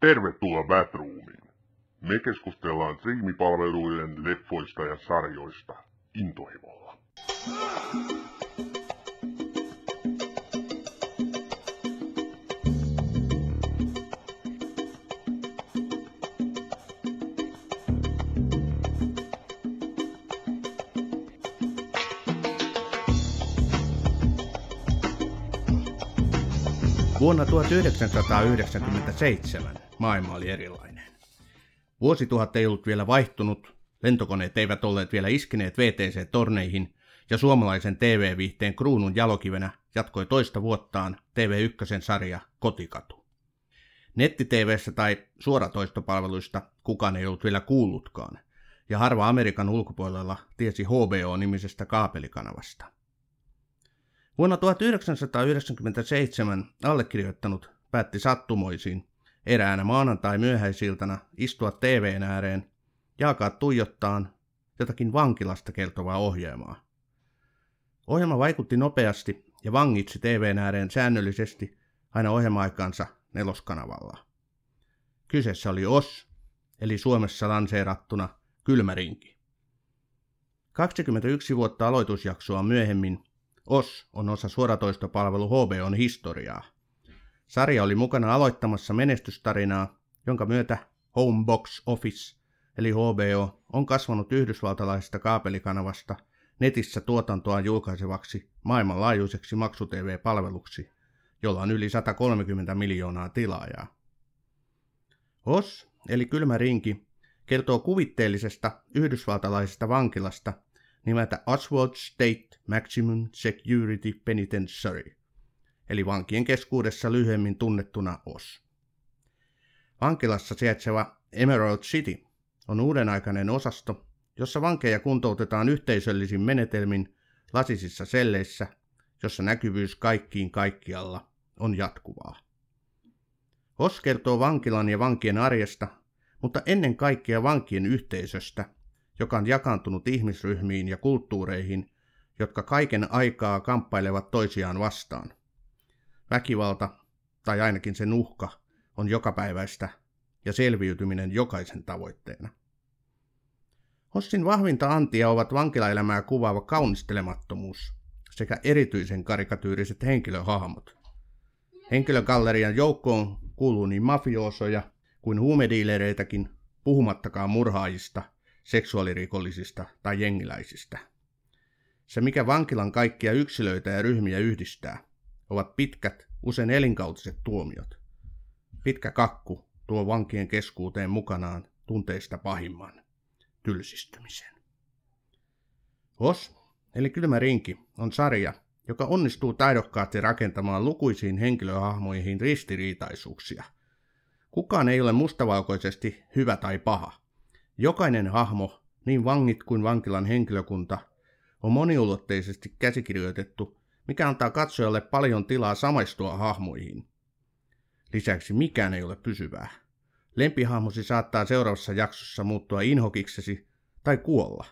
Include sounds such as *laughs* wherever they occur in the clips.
Tervetuloa Batroomiin. Me keskustellaan striimipalveluiden leffoista ja sarjoista intohimolla. Vuonna 1997 maailma oli erilainen. Vuosituhat ei ollut vielä vaihtunut, lentokoneet eivät olleet vielä iskeneet VTC-torneihin ja suomalaisen TV-viihteen kruunun jalokivenä jatkoi toista vuottaan TV1 sarja Kotikatu. Netti-TVssä tai suoratoistopalveluista kukaan ei ollut vielä kuullutkaan, ja harva Amerikan ulkopuolella tiesi HBO-nimisestä kaapelikanavasta. Vuonna 1997 allekirjoittanut päätti sattumoisin eräänä maanantai myöhäisiltana istua TVn ääreen ja alkaa tuijottaan jotakin vankilasta kertovaa ohjelmaa. Ohjelma vaikutti nopeasti ja vangitsi TVn ääreen säännöllisesti aina ohjelma-aikansa neloskanavalla. Kyseessä oli OS, eli Suomessa lanseerattuna kylmärinki. 21 vuotta aloitusjaksoa myöhemmin OS on osa suoratoistopalvelu HBOn historiaa. Sarja oli mukana aloittamassa menestystarinaa, jonka myötä Home Box Office eli HBO on kasvanut yhdysvaltalaisesta kaapelikanavasta netissä tuotantoa julkaisevaksi maailmanlaajuiseksi maksu-TV-palveluksi, jolla on yli 130 miljoonaa tilaajaa. OS, eli kylmä rinki, kertoo kuvitteellisesta yhdysvaltalaisesta vankilasta – nimeltä Oswald State Maximum Security Penitentiary, eli vankien keskuudessa lyhyemmin tunnettuna OS. Vankilassa sijaitseva Emerald City on uudenaikainen osasto, jossa vankeja kuntoutetaan yhteisöllisin menetelmin lasisissa selleissä, jossa näkyvyys kaikkiin kaikkialla on jatkuvaa. OS kertoo vankilan ja vankien arjesta, mutta ennen kaikkea vankien yhteisöstä – joka on jakaantunut ihmisryhmiin ja kulttuureihin, jotka kaiken aikaa kamppailevat toisiaan vastaan. Väkivalta, tai ainakin sen uhka, on jokapäiväistä ja selviytyminen jokaisen tavoitteena. Hossin vahvinta antia ovat vankilaelämää kuvaava kaunistelemattomuus sekä erityisen karikatyyriset henkilöhahmot. Henkilögallerian joukkoon kuuluu niin mafioosoja kuin huumediilereitäkin, puhumattakaan murhaajista – seksuaalirikollisista tai jengiläisistä. Se, mikä vankilan kaikkia yksilöitä ja ryhmiä yhdistää, ovat pitkät, usein elinkautiset tuomiot. Pitkä kakku tuo vankien keskuuteen mukanaan tunteista pahimman, tylsistymisen. Os, eli kylmä rinki, on sarja, joka onnistuu taidokkaasti rakentamaan lukuisiin henkilöhahmoihin ristiriitaisuuksia. Kukaan ei ole mustavalkoisesti hyvä tai paha – Jokainen hahmo, niin vangit kuin vankilan henkilökunta, on moniulotteisesti käsikirjoitettu, mikä antaa katsojalle paljon tilaa samaistua hahmoihin. Lisäksi mikään ei ole pysyvää. Lempihahmosi saattaa seuraavassa jaksossa muuttua inhokiksesi tai kuolla.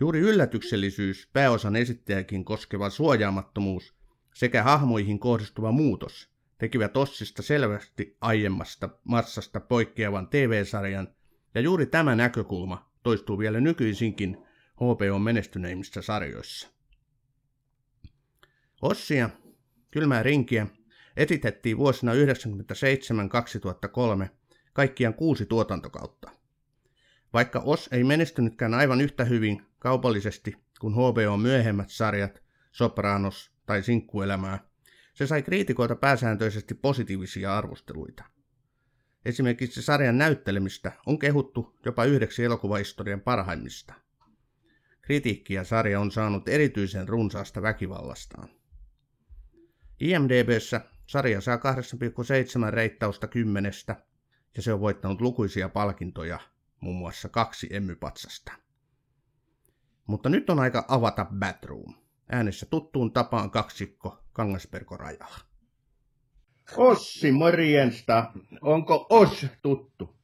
Juuri yllätyksellisyys, pääosan esittäjäkin koskeva suojaamattomuus sekä hahmoihin kohdistuva muutos tekivät Ossista selvästi aiemmasta massasta poikkeavan TV-sarjan ja juuri tämä näkökulma toistuu vielä nykyisinkin HBO menestyneimmissä sarjoissa. Ossia, kylmää rinkiä, esitettiin vuosina 1997-2003 kaikkiaan kuusi tuotantokautta. Vaikka Os ei menestynytkään aivan yhtä hyvin kaupallisesti kuin HBO myöhemmät sarjat, Sopranos tai Sinkkuelämää, se sai kriitikoilta pääsääntöisesti positiivisia arvosteluita. Esimerkiksi sarjan näyttelemistä on kehuttu jopa yhdeksi elokuvahistorian parhaimmista. Kritiikkiä sarja on saanut erityisen runsaasta väkivallastaan. IMDBssä sarja saa 8,7 reittausta kymmenestä ja se on voittanut lukuisia palkintoja, muun muassa kaksi emmypatsasta. Mutta nyt on aika avata Batroom. Äänessä tuttuun tapaan kaksikko Kangasperko rajalla. Ossi, morjensta. Onko Os tuttu?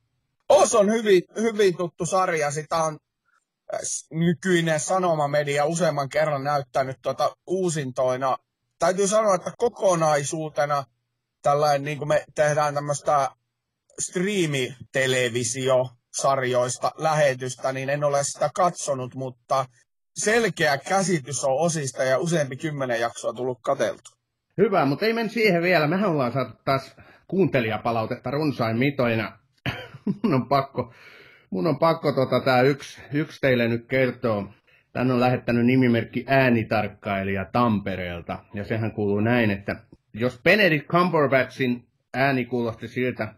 Os on hyvin, hyvin tuttu sarja. Sitä on äh, nykyinen sanomamedia useamman kerran näyttänyt tuota uusintoina. Täytyy sanoa, että kokonaisuutena tällainen, niin kuin me tehdään tämmöistä striimitelevisio-sarjoista lähetystä, niin en ole sitä katsonut, mutta selkeä käsitys on osista ja useampi kymmenen jaksoa tullut kateltu. Hyvä, mutta ei mennä siihen vielä. Mehän ollaan saatu taas kuuntelijapalautetta runsain mitoina. *coughs* mun on pakko, mun on pakko tota, tää yksi, yksi teille nyt kertoa. Tän on lähettänyt nimimerkki äänitarkkailija Tampereelta, ja sehän kuuluu näin, että jos Benedict Cumberbatchin ääni kuulosti siltä,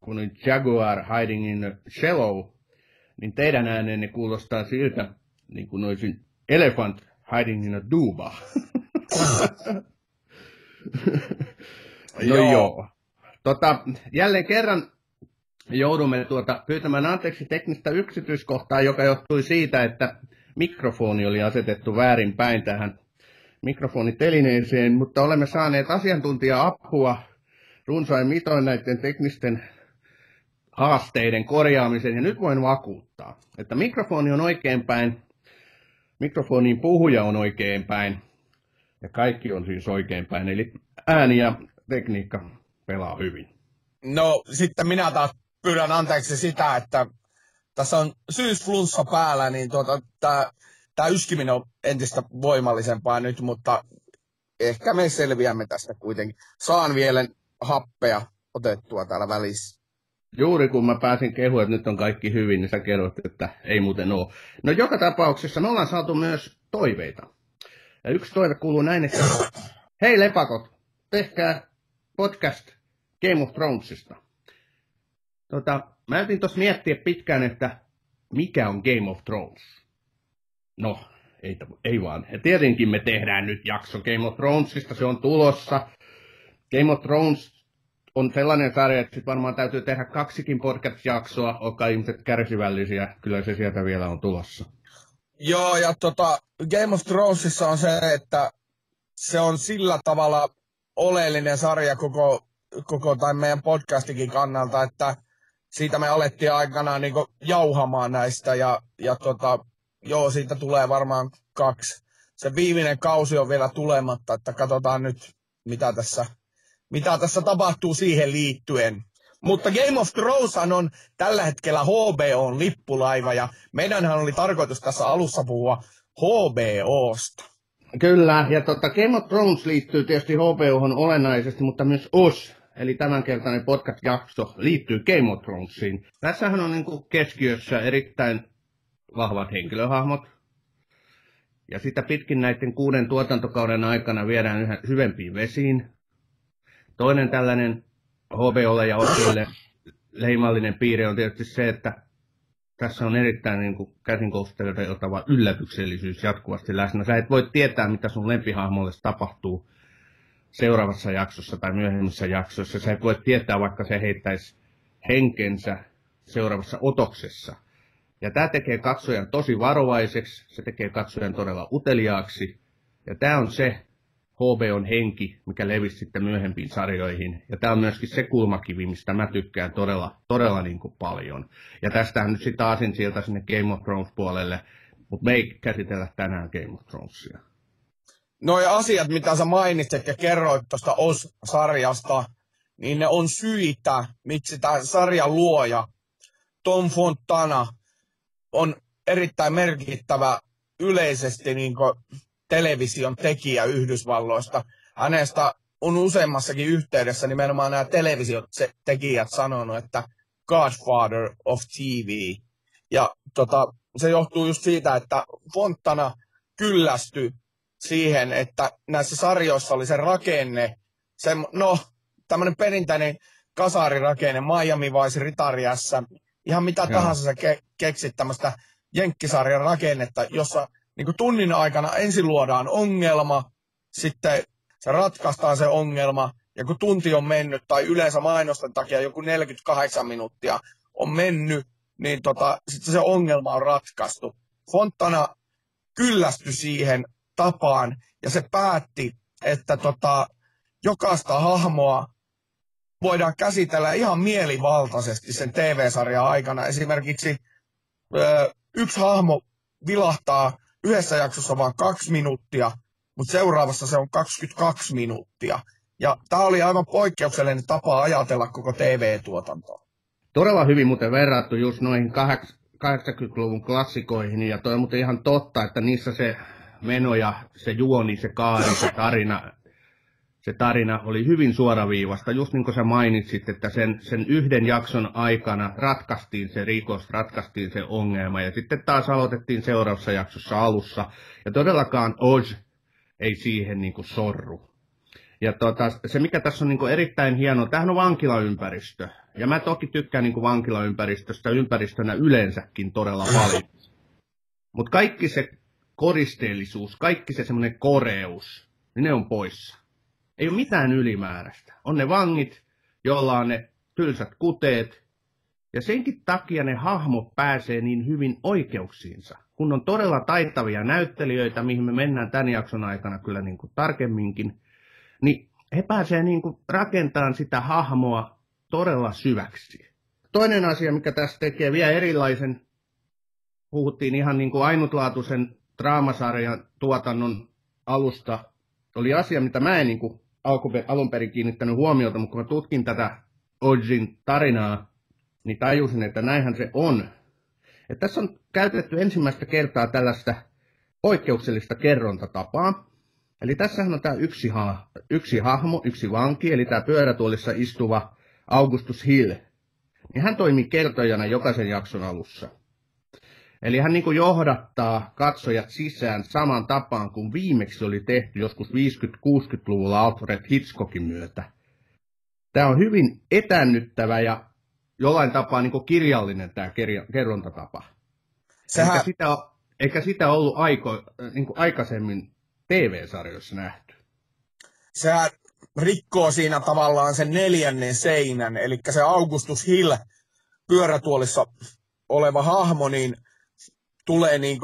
kun Jaguar hiding in a shallow, niin teidän äänenne kuulostaa siltä, niin kuin olisin elephant hiding in a duba. no joo. joo. Tota, jälleen kerran joudumme tuota, pyytämään anteeksi teknistä yksityiskohtaa, joka johtui siitä, että mikrofoni oli asetettu väärin päin tähän mikrofonitelineeseen, mutta olemme saaneet asiantuntija-apua runsain mitoin näiden teknisten haasteiden korjaamisen, ja nyt voin vakuuttaa, että mikrofoni on oikein päin, mikrofonin puhuja on oikein päin, ja kaikki on siis oikein päin, eli ääni ja tekniikka pelaa hyvin. No sitten minä taas pyydän anteeksi sitä, että tässä on syysflunssa päällä, niin tuota, tämä yskiminen on entistä voimallisempaa nyt, mutta ehkä me selviämme tästä kuitenkin. Saan vielä happea otettua täällä välissä. Juuri kun mä pääsin kehumaan, että nyt on kaikki hyvin, niin sä kerroit, että ei muuten ole. No joka tapauksessa me ollaan saatu myös toiveita. Ja yksi toive kuuluu näin, että hei lepakot, tehkää podcast Game of Thronesista. Tota, mä yritin tuossa miettiä pitkään, että mikä on Game of Thrones. No, ei, ei vaan. Ja tietenkin me tehdään nyt jakso Game of Thronesista, se on tulossa. Game of Thrones on sellainen sarja, että sit varmaan täytyy tehdä kaksikin podcast-jaksoa, olkaa ihmiset kärsivällisiä, kyllä se sieltä vielä on tulossa. Joo, ja tota, Game of Thronesissa on se, että se on sillä tavalla oleellinen sarja koko, koko tai meidän podcastikin kannalta, että siitä me alettiin aikanaan niin jauhamaan näistä ja, ja tota, joo, siitä tulee varmaan kaksi. Se viimeinen kausi on vielä tulematta, että katsotaan nyt, mitä tässä, mitä tässä tapahtuu siihen liittyen. Mutta Game of Thrones on tällä hetkellä HBOn lippulaiva ja meidänhän oli tarkoitus tässä alussa puhua HBOsta. Kyllä, ja tota, Game of Thrones liittyy tietysti HBOhon olennaisesti, mutta myös OS, eli tämänkertainen podcast-jakso, liittyy Game of Thronesiin. Tässähän on niin kuin keskiössä erittäin vahvat henkilöhahmot. Ja sitä pitkin näiden kuuden tuotantokauden aikana viedään yhä syvempiin vesiin. Toinen tällainen HBOlle ja Osille leimallinen piirre on tietysti se, että tässä on erittäin niin kuin käsinkosteltava yllätyksellisyys jatkuvasti läsnä. Sä et voi tietää, mitä sun lempihahmolle tapahtuu seuraavassa jaksossa tai myöhemmissä jaksoissa. Sä et voi tietää, vaikka se heittäisi henkensä seuraavassa otoksessa. Ja tämä tekee katsojan tosi varovaiseksi, se tekee katsojan todella uteliaaksi. Ja tämä on se HBOn henki, mikä levisi sitten myöhempiin sarjoihin. Ja tämä on myöskin se kulmakivi, mistä mä tykkään todella, todella niin kuin paljon. Ja tästähän nyt sitten aasin sieltä sinne Game of Thrones puolelle, mutta me ei käsitellä tänään Game of Thronesia. No ja asiat, mitä sä mainitsit ja kerroit tuosta OS-sarjasta, niin ne on syitä, miksi tämä sarjan luoja Tom Fontana on erittäin merkittävä yleisesti niin television tekijä Yhdysvalloista. Hänestä on useammassakin yhteydessä nimenomaan nämä televisiotekijät sanonut, että Godfather of TV. Ja tota, se johtuu just siitä, että Fontana kyllästyi siihen, että näissä sarjoissa oli se rakenne, se, no, tämmöinen perinteinen kasarirakenne, Miami Vice Ritariassa, ihan mitä Joo. tahansa sä ke- keksit tämmöistä jenkkisarjan rakennetta, jossa niin kuin tunnin aikana ensin luodaan ongelma, sitten se ratkaistaan se ongelma, ja kun tunti on mennyt, tai yleensä mainosten takia joku 48 minuuttia on mennyt, niin tota, sitten se ongelma on ratkaistu. Fontana kyllästyi siihen tapaan, ja se päätti, että tota, jokaista hahmoa voidaan käsitellä ihan mielivaltaisesti sen TV-sarjan aikana. Esimerkiksi ö, yksi hahmo vilahtaa yhdessä jaksossa vain kaksi minuuttia, mutta seuraavassa se on 22 minuuttia. Ja tämä oli aivan poikkeuksellinen tapa ajatella koko TV-tuotantoa. Todella hyvin muuten verrattu just noihin 80-luvun klassikoihin, ja toi on muuten ihan totta, että niissä se meno ja se juoni, se kaari, se tarina, se tarina oli hyvin suoraviivasta, just niin kuin sä mainitsit, että sen, sen yhden jakson aikana ratkaistiin se rikos, ratkaistiin se ongelma, ja sitten taas aloitettiin seuraavassa jaksossa alussa, ja todellakaan Oz ei siihen niin kuin sorru. Ja tota, se, mikä tässä on niin kuin erittäin hieno, tämähän on vankilaympäristö, ja mä toki tykkään niin kuin vankilaympäristöstä ympäristönä yleensäkin todella paljon. Mutta kaikki se koristeellisuus, kaikki se semmoinen koreus, niin ne on poissa. Ei ole mitään ylimääräistä. On ne vangit, joilla on ne tylsät kuteet, ja senkin takia ne hahmot pääsee niin hyvin oikeuksiinsa. Kun on todella taitavia näyttelijöitä, mihin me mennään tämän jakson aikana kyllä niin kuin tarkemminkin, niin he pääsee niin kuin rakentamaan sitä hahmoa todella syväksi. Toinen asia, mikä tässä tekee vielä erilaisen, puhuttiin ihan niin kuin ainutlaatuisen draamasarjan tuotannon alusta, oli asia, mitä mä en niin kuin alun perin kiinnittänyt huomiota, mutta kun mä tutkin tätä Ojin tarinaa, niin tajusin, että näinhän se on. Et tässä on käytetty ensimmäistä kertaa tällaista poikkeuksellista kerrontatapaa. Eli tässähän on tämä yksi, ha- yksi hahmo, yksi vanki, eli tämä pyörätuolissa istuva Augustus Hill. Niin hän toimii kertojana jokaisen jakson alussa. Eli hän niin johdattaa katsojat sisään saman tapaan kuin viimeksi oli tehty joskus 50-60-luvulla Alfred Hitchcockin myötä. Tämä on hyvin etännyttävä ja jollain tapaa niin kirjallinen tämä kerrontatapa. Sehän... Eikä, sitä, eikä sitä ollut aiko, niin aikaisemmin TV-sarjoissa nähty. Sehän rikkoo siinä tavallaan sen neljännen seinän, eli se Augustus Hill pyörätuolissa oleva hahmo, niin tulee niin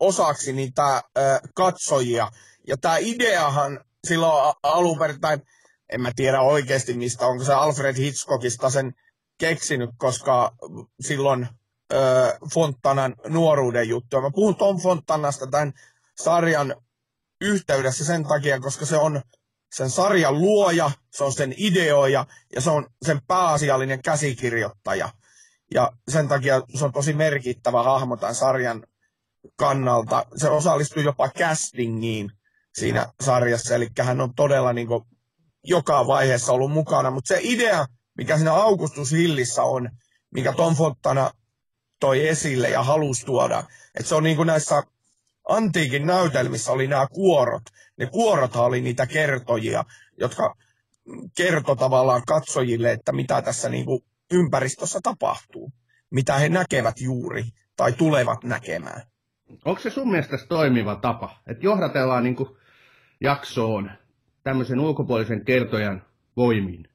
osaksi niitä ö, katsojia. Ja tämä ideahan silloin alun perin, tai en mä tiedä oikeasti mistä, onko se Alfred Hitchcockista sen keksinyt, koska silloin ö, Fontanan nuoruuden juttu. Mä puhun Tom Fontanasta tämän sarjan yhteydessä sen takia, koska se on sen sarjan luoja, se on sen ideoija ja se on sen pääasiallinen käsikirjoittaja. Ja sen takia se on tosi merkittävä hahmo tämän sarjan kannalta. Se osallistuu jopa castingiin siinä sarjassa, eli hän on todella niin kuin joka vaiheessa ollut mukana. Mutta se idea, mikä siinä Augustus Hillissä on, mikä Tom Fontana toi esille ja halusi tuoda, että se on niin kuin näissä antiikin näytelmissä oli nämä kuorot. Ne kuorothan oli niitä kertojia, jotka kertoi tavallaan katsojille, että mitä tässä niin kuin ympäristössä tapahtuu, mitä he näkevät juuri tai tulevat näkemään. Onko se sun mielestä toimiva tapa, että johdatellaan niin kuin jaksoon tämmöisen ulkopuolisen kertojan voimiin?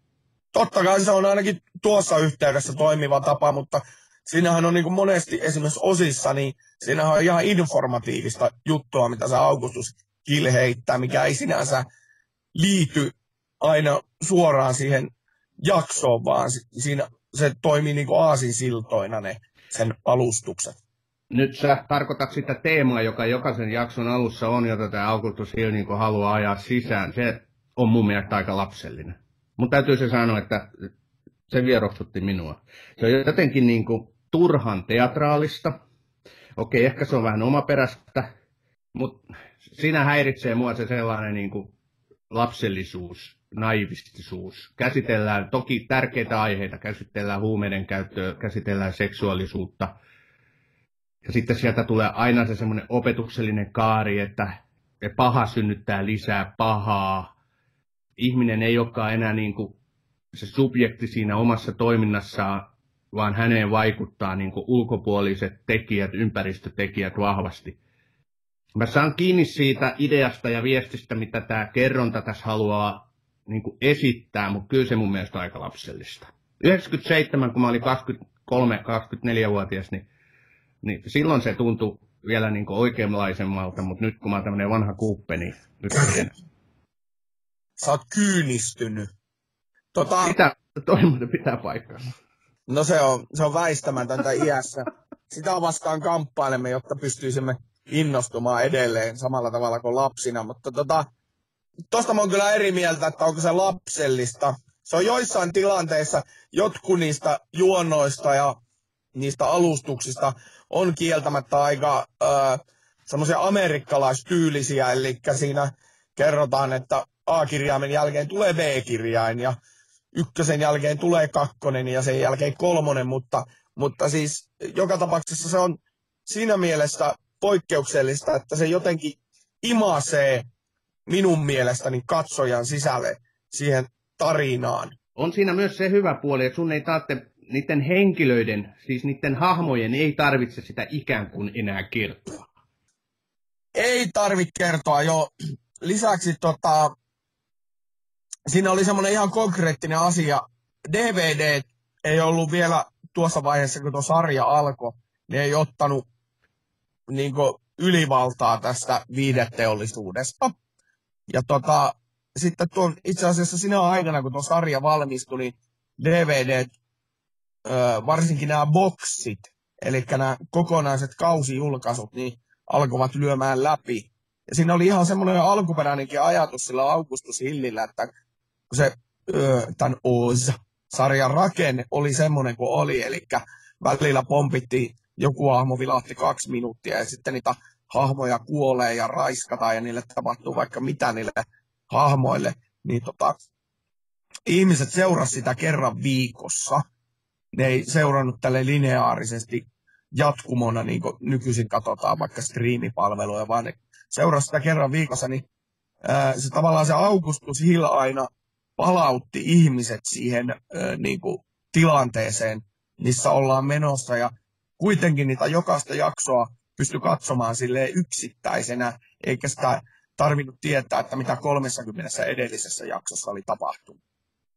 Totta kai se on ainakin tuossa yhteydessä toimiva tapa, mutta siinähän on niin kuin monesti esimerkiksi osissa, niin siinähän on ihan informatiivista juttua, mitä se Augustus Kill heittää, mikä ei sinänsä liity aina suoraan siihen jaksoon, vaan siinä se toimii niin kuin aasinsiltoina ne sen alustukset. Nyt sä tarkoitat sitä teemaa, joka jokaisen jakson alussa on, jota tämä Augustus Hill niin haluaa ajaa sisään. Se on mun mielestä aika lapsellinen. Mutta täytyy se sanoa, että se vieroksutti minua. Se on jotenkin niin kuin turhan teatraalista. Okei, ehkä se on vähän omaperäistä, mutta siinä häiritsee mua se sellainen niin kuin lapsellisuus, naivistisuus. Käsitellään toki tärkeitä aiheita, käsitellään huumeiden käyttöä, käsitellään seksuaalisuutta. Ja sitten sieltä tulee aina se semmoinen opetuksellinen kaari, että paha synnyttää lisää pahaa. Ihminen ei olekaan enää niin kuin se subjekti siinä omassa toiminnassaan, vaan häneen vaikuttaa niin kuin ulkopuoliset tekijät, ympäristötekijät vahvasti. Mä saan kiinni siitä ideasta ja viestistä, mitä tämä kerronta tässä haluaa niin kuin esittää, mutta kyllä se mun mielestä aika lapsellista. 97, kun mä olin 23-24-vuotias, niin, niin silloin se tuntui vielä niin kuin oikeanlaisemmalta, mutta nyt kun mä oon tämmöinen vanha kuuppe, niin nyt en. Sä oot kyynistynyt. Tota... Sitä toiminta pitää paikkaa. No se on, se on väistämätöntä iässä. Sitä vastaan kamppailemme, jotta pystyisimme innostumaan edelleen samalla tavalla kuin lapsina. Mutta tota, tosta mä oon kyllä eri mieltä, että onko se lapsellista. Se on joissain tilanteissa jotkut niistä juonnoista ja niistä alustuksista on kieltämättä aika semmoisia amerikkalaistyylisiä, eli siinä kerrotaan, että A-kirjaimen jälkeen tulee B-kirjain ja ykkösen jälkeen tulee kakkonen ja sen jälkeen kolmonen, mutta, mutta siis joka tapauksessa se on siinä mielessä poikkeuksellista, että se jotenkin imasee minun mielestäni katsojan sisälle siihen tarinaan. On siinä myös se hyvä puoli, että sun ei tarvitse niiden henkilöiden, siis niiden hahmojen, ei tarvitse sitä ikään kuin enää kertoa. Ei tarvitse kertoa, jo. Lisäksi tota, siinä oli semmoinen ihan konkreettinen asia. DVD ei ollut vielä tuossa vaiheessa, kun tuo sarja alkoi, niin ei ottanut niin ylivaltaa tästä viideteollisuudesta. Ja tota, sitten tuon, itse asiassa sinä aikana, kun tuo sarja valmistui, niin DVD, varsinkin nämä boksit, eli nämä kokonaiset kausijulkaisut, niin alkoivat lyömään läpi. Ja siinä oli ihan semmoinen alkuperäinenkin ajatus sillä Augustus Hillillä, että kun se ö, tämän Oz-sarjan rakenne oli semmoinen kuin oli, eli välillä pompittiin joku hahmo vilahti kaksi minuuttia ja sitten niitä hahmoja kuolee ja raiskataan ja niille tapahtuu vaikka mitä niille hahmoille, niin tota, ihmiset seurasivat sitä kerran viikossa. Ne ei seurannut tälle lineaarisesti jatkumona, niin kuin nykyisin katsotaan vaikka striimipalveluja, vaan ne seurasivat sitä kerran viikossa, niin se tavallaan se Augustus Hill aina palautti ihmiset siihen ää, niin kuin, tilanteeseen, missä ollaan menossa. Ja kuitenkin niitä jokaista jaksoa pysty katsomaan sille yksittäisenä, eikä sitä tarvinnut tietää, että mitä 30 edellisessä jaksossa oli tapahtunut.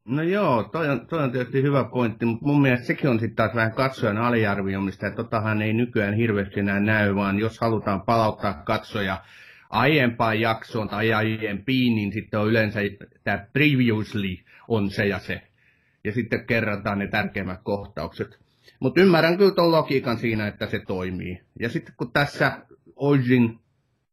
No joo, toi on, toi on tietysti hyvä pointti, mutta mun mielestä sekin on sitten taas vähän katsojan aliarvioimista, että totahan ei nykyään hirveästi enää näy, vaan jos halutaan palauttaa katsoja aiempaan jaksoon tai aiempiin, niin sitten on yleensä tämä previously on se ja se. Ja sitten kerrataan ne tärkeimmät kohtaukset. Mutta ymmärrän kyllä tuon logiikan siinä, että se toimii. Ja sitten kun tässä Ojin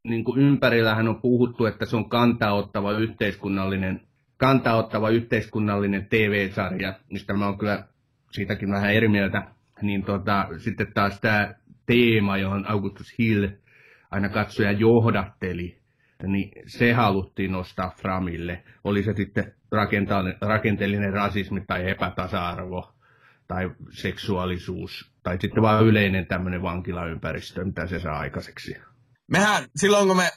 niin ympärillähän on puhuttu, että se on kantaottava yhteiskunnallinen, kantaottava yhteiskunnallinen TV-sarja, mistä mä oon kyllä siitäkin vähän eri mieltä. Niin tota, sitten taas tämä teema, johon Augustus Hill aina katsoja johdatteli, niin se haluttiin nostaa Framille. Oli se sitten rakenteellinen rasismi tai epätasa-arvo tai seksuaalisuus, tai sitten vain yleinen tämmöinen vankilaympäristö, mitä se saa aikaiseksi. Mehän silloin, kun me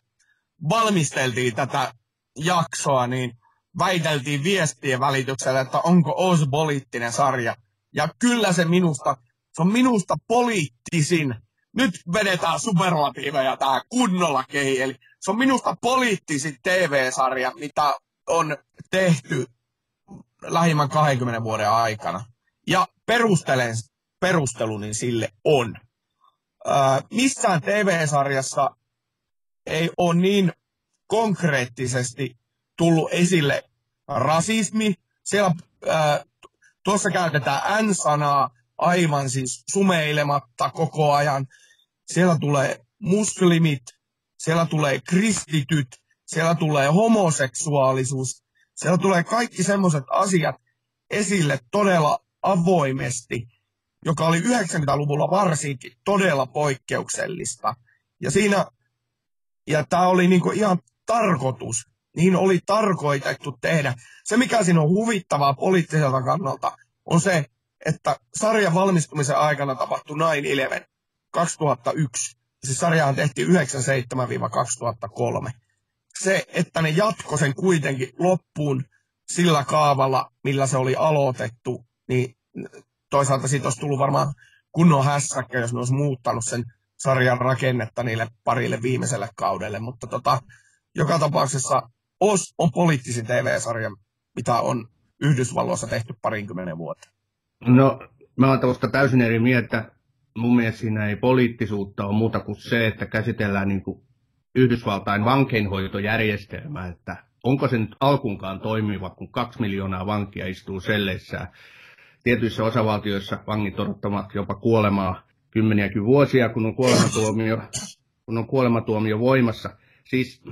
valmisteltiin tätä jaksoa, niin väiteltiin viestien välityksellä, että onko Oz poliittinen sarja. Ja kyllä se minusta, se on minusta poliittisin. Nyt vedetään superlatiiveja tähän kunnolla kehi. Eli se on minusta poliittisin TV-sarja, mitä on tehty lähimmän 20 vuoden aikana. Ja perustelen, perusteluni sille on. Ää, missään TV-sarjassa ei ole niin konkreettisesti tullut esille rasismi. Siellä ää, tuossa käytetään N-sanaa aivan siis sumeilematta koko ajan. Siellä tulee muslimit, siellä tulee kristityt, siellä tulee homoseksuaalisuus, siellä tulee kaikki semmoiset asiat esille todella avoimesti, joka oli 90-luvulla varsinkin todella poikkeuksellista. Ja siinä, ja tämä oli niinku ihan tarkoitus, niin oli tarkoitettu tehdä. Se, mikä siinä on huvittavaa poliittiselta kannalta, on se, että sarjan valmistumisen aikana tapahtui 9-11 2001. Se sarjahan tehtiin 97-2003. Se, että ne jatko sen kuitenkin loppuun sillä kaavalla, millä se oli aloitettu, niin toisaalta siitä olisi tullut varmaan kunnon hässäkkä, jos ne olisi muuttanut sen sarjan rakennetta niille parille viimeiselle kaudelle, mutta tota, joka tapauksessa OS on poliittisin TV-sarja, mitä on Yhdysvalloissa tehty parinkymmenen vuotta. No, mä oon tuosta täysin eri mieltä. Mun mielestä siinä ei poliittisuutta ole muuta kuin se, että käsitellään niin kuin Yhdysvaltain vankeinhoitojärjestelmää, että onko se nyt alkunkaan toimiva, kun kaksi miljoonaa vankia istuu selleissä tietyissä osavaltioissa vangit odottavat jopa kuolemaa kymmeniäkin vuosia, kun on kuolematuomio, kun on kuolematuomio voimassa. Siis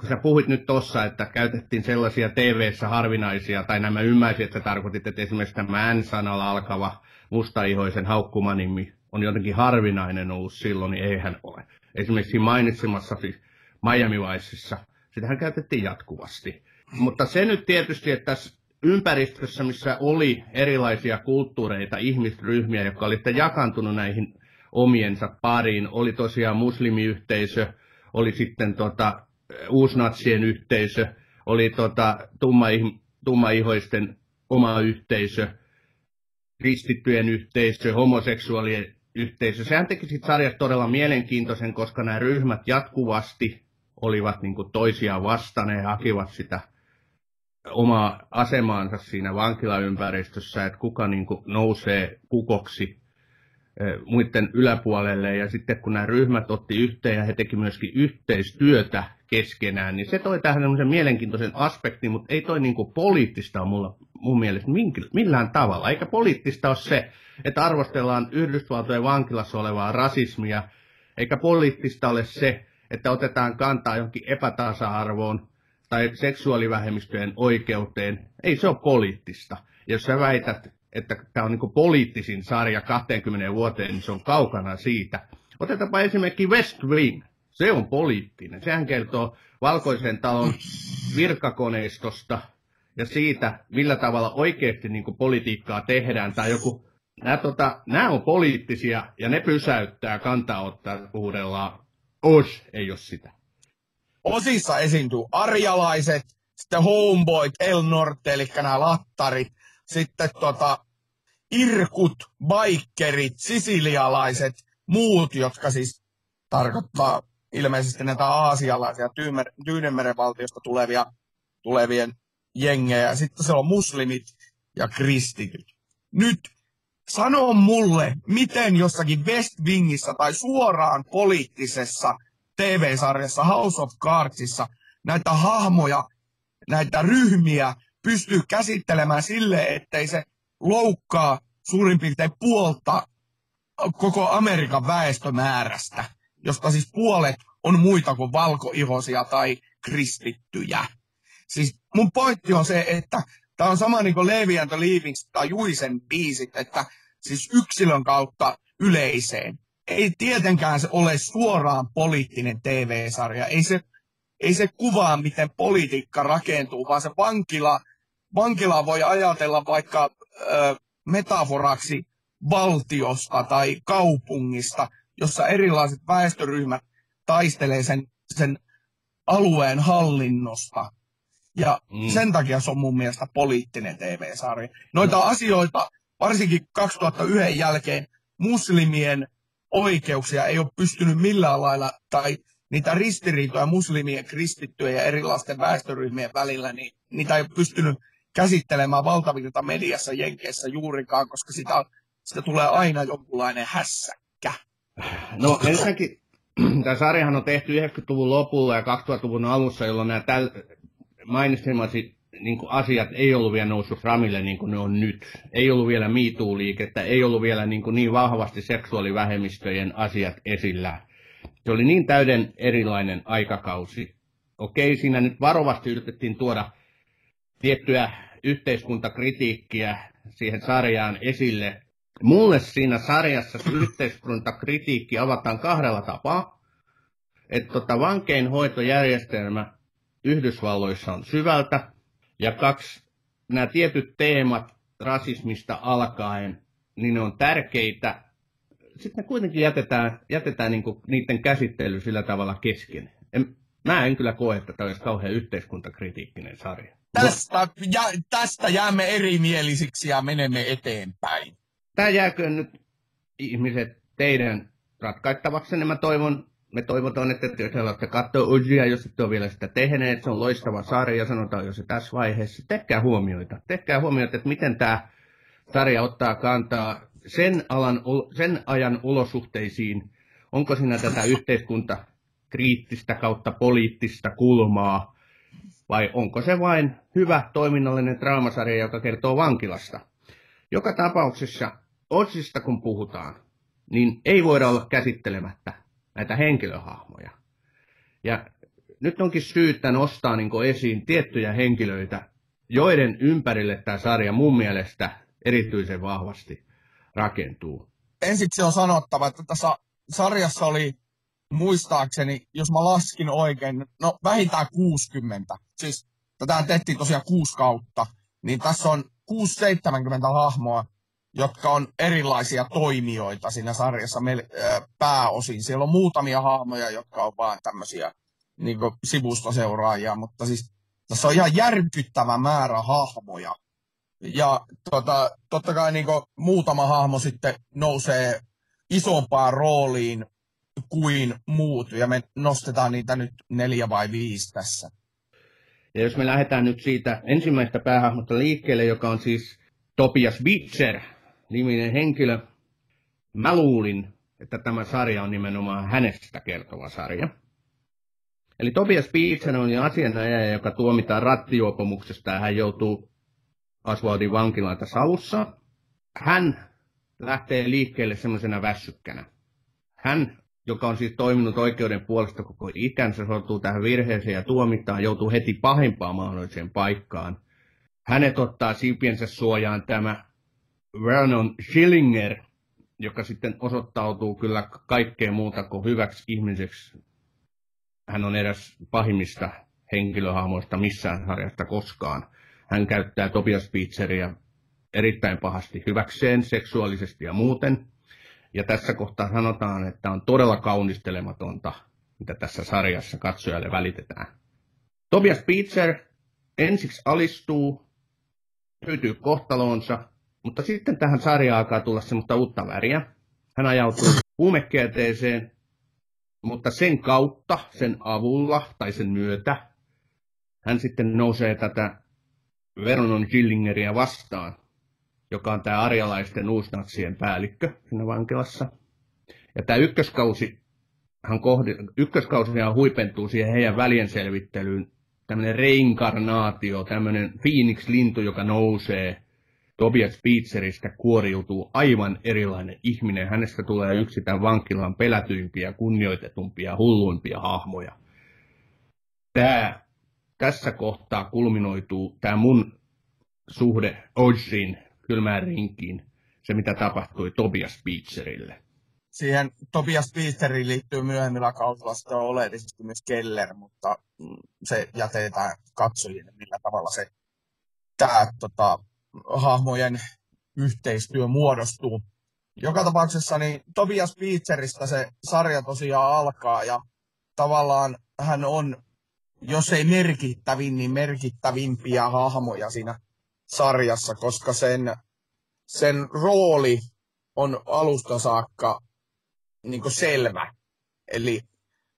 kun sä puhuit nyt tossa, että käytettiin sellaisia TV-ssä harvinaisia, tai nämä ymmärsin, että tarkoitit, että esimerkiksi tämä N-sanalla alkava mustaihoisen haukkumanimi on jotenkin harvinainen ollut silloin, niin eihän ole. Esimerkiksi mainitsemassa siis Miami Viceissa, sitähän käytettiin jatkuvasti. Mutta se nyt tietysti, että tässä ympäristössä, missä oli erilaisia kulttuureita, ihmisryhmiä, jotka olivat jakantunut näihin omiensa pariin, oli tosiaan muslimiyhteisö, oli sitten tota, uusnatsien yhteisö, oli tota, tumma, tummaihoisten oma yhteisö, kristittyjen yhteisö, homoseksuaalien yhteisö. Sehän teki siitä sarjasta todella mielenkiintoisen, koska nämä ryhmät jatkuvasti olivat niin toisiaan vastaan ja hakivat sitä omaa asemaansa siinä vankilaympäristössä, että kuka niin kuin nousee kukoksi muiden yläpuolelle. Ja sitten kun nämä ryhmät otti yhteen ja he teki myöskin yhteistyötä keskenään, niin se toi tähän semmoisen mielenkiintoisen aspektin, mutta ei toi niin kuin poliittista mulla, mun mielestä millään tavalla. Eikä poliittista ole se, että arvostellaan Yhdysvaltojen vankilassa olevaa rasismia, eikä poliittista ole se, että otetaan kantaa johonkin epätasa-arvoon tai seksuaalivähemmistöjen oikeuteen. Ei se ole poliittista. Jos sä väität, että tämä on niin poliittisin sarja 20 vuoteen, niin se on kaukana siitä. Otetaanpa esimerkki West Wing. Se on poliittinen. Sehän kertoo valkoisen talon virkakoneistosta ja siitä, millä tavalla oikeasti niin politiikkaa tehdään. Tai joku, nämä, tota, nämä on poliittisia ja ne pysäyttää kantaa ottaa huudellaan. Os ei ole sitä. Osissa esiintyy arjalaiset, sitten homeboyt, El Norte, eli nämä lattarit, sitten tota, irkut, baikkerit, sisilialaiset, muut, jotka siis tarkoittaa ilmeisesti näitä aasialaisia Tyynemeren valtiosta tulevia, tulevien jengejä. Sitten se on muslimit ja kristityt. Nyt sano mulle, miten jossakin West Wingissä tai suoraan poliittisessa TV-sarjassa House of Cardsissa näitä hahmoja, näitä ryhmiä pystyy käsittelemään sille, ettei se loukkaa suurin piirtein puolta koko Amerikan väestömäärästä, josta siis puolet on muita kuin valkoihosia tai kristittyjä. Siis mun pointti on se, että tämä on sama niin kuin Levi and the Leavings tai Juisen biisit, että siis yksilön kautta yleiseen. Ei tietenkään se ole suoraan poliittinen TV-sarja. Ei se, ei se kuvaa, miten politiikka rakentuu, vaan se vankila, vankila voi ajatella vaikka ö, metaforaksi valtiosta tai kaupungista, jossa erilaiset väestöryhmät taistelee sen, sen alueen hallinnosta. Ja mm. sen takia se on mun mielestä poliittinen TV-sarja. Noita no. asioita, varsinkin 2001 jälkeen, muslimien oikeuksia ei ole pystynyt millään lailla, tai niitä ristiriitoja muslimien, kristittyjen ja erilaisten väestöryhmien välillä, niin niitä ei ole pystynyt käsittelemään valtavilta mediassa Jenkeissä juurikaan, koska sitä, sitä tulee aina jonkunlainen hässäkkä. No ensinnäkin tämä sarjahan on tehty 90-luvun lopulla ja 2000-luvun alussa, jolloin nämä täl, mainitsemasi niin asiat ei ollut vielä noussut ramille niin kuin ne on nyt. Ei ollut vielä MeToo-liikettä, ei ollut vielä niin, kuin niin vahvasti seksuaalivähemmistöjen asiat esillä. Se oli niin täyden erilainen aikakausi. Okei, siinä nyt varovasti yritettiin tuoda tiettyä yhteiskuntakritiikkiä siihen sarjaan esille. Mulle siinä sarjassa yhteiskuntakritiikki avataan kahdella tapaa. Että tota, vankeinhoitojärjestelmä Yhdysvalloissa on syvältä, ja kaksi, nämä tietyt teemat rasismista alkaen, niin ne on tärkeitä. Sitten ne kuitenkin jätetään, jätetään niin niiden käsittely sillä tavalla kesken. En, mä en kyllä koe, että tämä olisi kauhean yhteiskuntakritiikkinen sarja. Tästä, ja, tästä jäämme erimielisiksi ja menemme eteenpäin. Tämä jääkö nyt ihmiset teidän ratkaittavaksi, niin mä toivon, me toivotaan, että jos haluatte katsoa Ujia, jos ette ole vielä sitä tehneet, se on loistava sarja, sanotaan jo se tässä vaiheessa. Tehkää huomioita, tehkää huomioita, että miten tämä sarja ottaa kantaa sen, alan, sen ajan olosuhteisiin, onko siinä tätä yhteiskunta kriittistä kautta poliittista kulmaa, vai onko se vain hyvä toiminnallinen draamasarja, joka kertoo vankilasta? Joka tapauksessa Otsista kun puhutaan, niin ei voida olla käsittelemättä näitä henkilöhahmoja. Ja nyt onkin syyttä nostaa niin esiin tiettyjä henkilöitä, joiden ympärille tämä sarja mun mielestä erityisen vahvasti rakentuu. Ensiksi on sanottava, että tässä sarjassa oli muistaakseni, jos mä laskin oikein, no vähintään 60. Siis tätä tehtiin tosiaan kuusi kautta, niin tässä on 6-70 hahmoa, jotka on erilaisia toimijoita siinä sarjassa pääosin. Siellä on muutamia hahmoja, jotka on vaan tämmöisiä niin sivustoseuraajia, mutta siis tässä on ihan järkyttävä määrä hahmoja. Ja tota, totta kai niin muutama hahmo sitten nousee isompaan rooliin kuin muut, ja me nostetaan niitä nyt neljä vai viisi tässä. Ja jos me lähdetään nyt siitä ensimmäistä päähahmosta liikkeelle, joka on siis Topias Bitzer, niminen henkilö, mä luulin, että tämä sarja on nimenomaan hänestä kertova sarja. Eli Tobias Piitsen on asianajaja, joka tuomitaan rattijuopumuksesta ja hän joutuu Aswaldin vankilaan tässä alussa. Hän lähtee liikkeelle semmoisena väsykkänä. Hän, joka on siis toiminut oikeuden puolesta koko ikänsä, sortuu tähän virheeseen ja tuomitaan, joutuu heti pahempaan mahdolliseen paikkaan. Hänet ottaa siipiensä suojaan tämä Vernon Schillinger, joka sitten osoittautuu kyllä kaikkeen muuta kuin hyväksi ihmiseksi hän on eräs pahimmista henkilöhahmoista missään sarjasta koskaan. Hän käyttää Tobias Pizzeria erittäin pahasti hyväkseen seksuaalisesti ja muuten. Ja tässä kohtaa sanotaan, että on todella kaunistelematonta, mitä tässä sarjassa katsojalle välitetään. Tobias Pizzer ensiksi alistuu, tyytyy kohtaloonsa, mutta sitten tähän sarjaan alkaa tulla semmoista uutta väriä. Hän ajautuu huumekierteeseen mutta sen kautta, sen avulla tai sen myötä, hän sitten nousee tätä Vernon Gillingeria vastaan, joka on tämä arjalaisten uusnatsien päällikkö siinä vankilassa. Ja tämä ykköskausi, hän kohdi, ykköskausi hän huipentuu siihen heidän välienselvittelyyn, tämmöinen reinkarnaatio, tämmöinen Phoenix-lintu, joka nousee Tobias Pizzeristä kuoriutuu aivan erilainen ihminen. Hänestä tulee yksi tämän vankilan pelätyimpiä, kunnioitetumpia, hulluimpia hahmoja. Tämä, tässä kohtaa kulminoituu tämä mun suhde Ojsin kylmään rinkiin, se mitä tapahtui Tobias Pizzerille. Siihen Tobias Pizzeriin liittyy myöhemmillä kausilla sitten oleellisesti myös Keller, mutta se jätetään katsojille, millä tavalla se tämä tota, hahmojen yhteistyö muodostuu. Joka tapauksessa niin Tobias Pizzeristä se sarja tosiaan alkaa ja tavallaan hän on, jos ei merkittävin, niin merkittävimpiä hahmoja siinä sarjassa, koska sen, sen rooli on alusta saakka niin selvä. Eli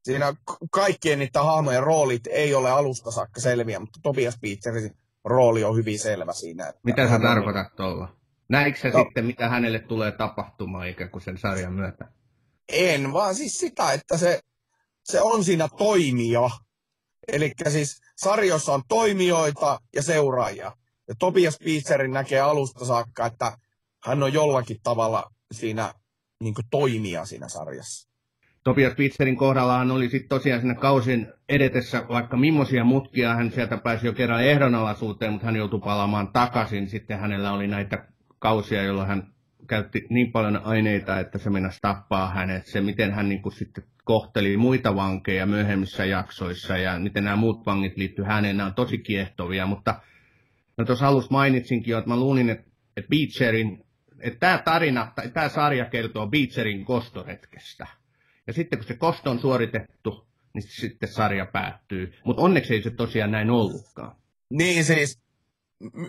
siinä kaikkien niiden hahmojen roolit ei ole alusta saakka selviä, mutta Tobias Pizzerin rooli on hyvin selvä siinä. Että mitä sä tarkoitat tuolla? Näikö sä no, sitten, mitä hänelle tulee tapahtumaan ikään kuin sen sarjan myötä? En, vaan siis sitä, että se, se on siinä toimija. Eli siis sarjossa on toimijoita ja seuraajia. Ja Tobias Pizzerin näkee alusta saakka, että hän on jollakin tavalla siinä niin toimija siinä sarjassa. Topias Pitzerin kohdallahan oli sitten tosiaan siinä kausin edetessä vaikka millaisia mutkia, hän sieltä pääsi jo kerran ehdonalaisuuteen, mutta hän joutui palaamaan takaisin. Sitten hänellä oli näitä kausia, jolloin hän käytti niin paljon aineita, että se mennä tappaa hänet. Se, miten hän niin kuin sitten kohteli muita vankeja myöhemmissä jaksoissa ja miten nämä muut vangit liittyy häneen, nämä on tosi kiehtovia. Mutta no tuossa alussa mainitsinkin jo, että mä luulin, että, että Beecherin, että tämä tarina, tai tämä sarja kertoo Beecherin kostoretkestä. Ja sitten kun se kosto on suoritettu, niin sitten sarja päättyy. Mutta onneksi ei se tosiaan näin ollutkaan. Niin siis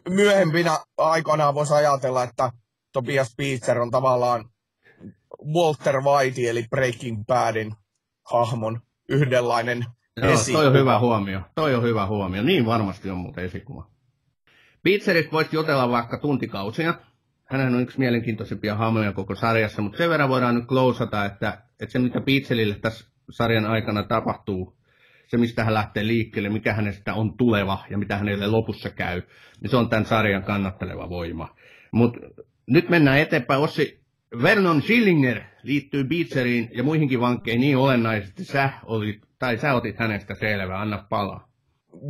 myöhempinä aikoina voisi ajatella, että Tobias Pizzer on tavallaan Walter White, eli Breaking Badin hahmon yhdenlainen Joo, esikuva. toi on hyvä huomio. Toi on hyvä huomio. Niin varmasti on muuten esikuva. Pizzeristä voisi jutella vaikka tuntikausia. Hän on yksi mielenkiintoisimpia hahmoja koko sarjassa, mutta sen verran voidaan nyt klousata, että että se mitä Piitselille tässä sarjan aikana tapahtuu, se mistä hän lähtee liikkeelle, mikä hänestä on tuleva ja mitä hänelle lopussa käy, niin se on tämän sarjan kannatteleva voima. Mutta nyt mennään eteenpäin. Ossi Vernon Schillinger liittyy Beacheriin ja muihinkin vankkeihin niin olennaisesti, sä, olit, tai sä otit hänestä selvää, anna palaa.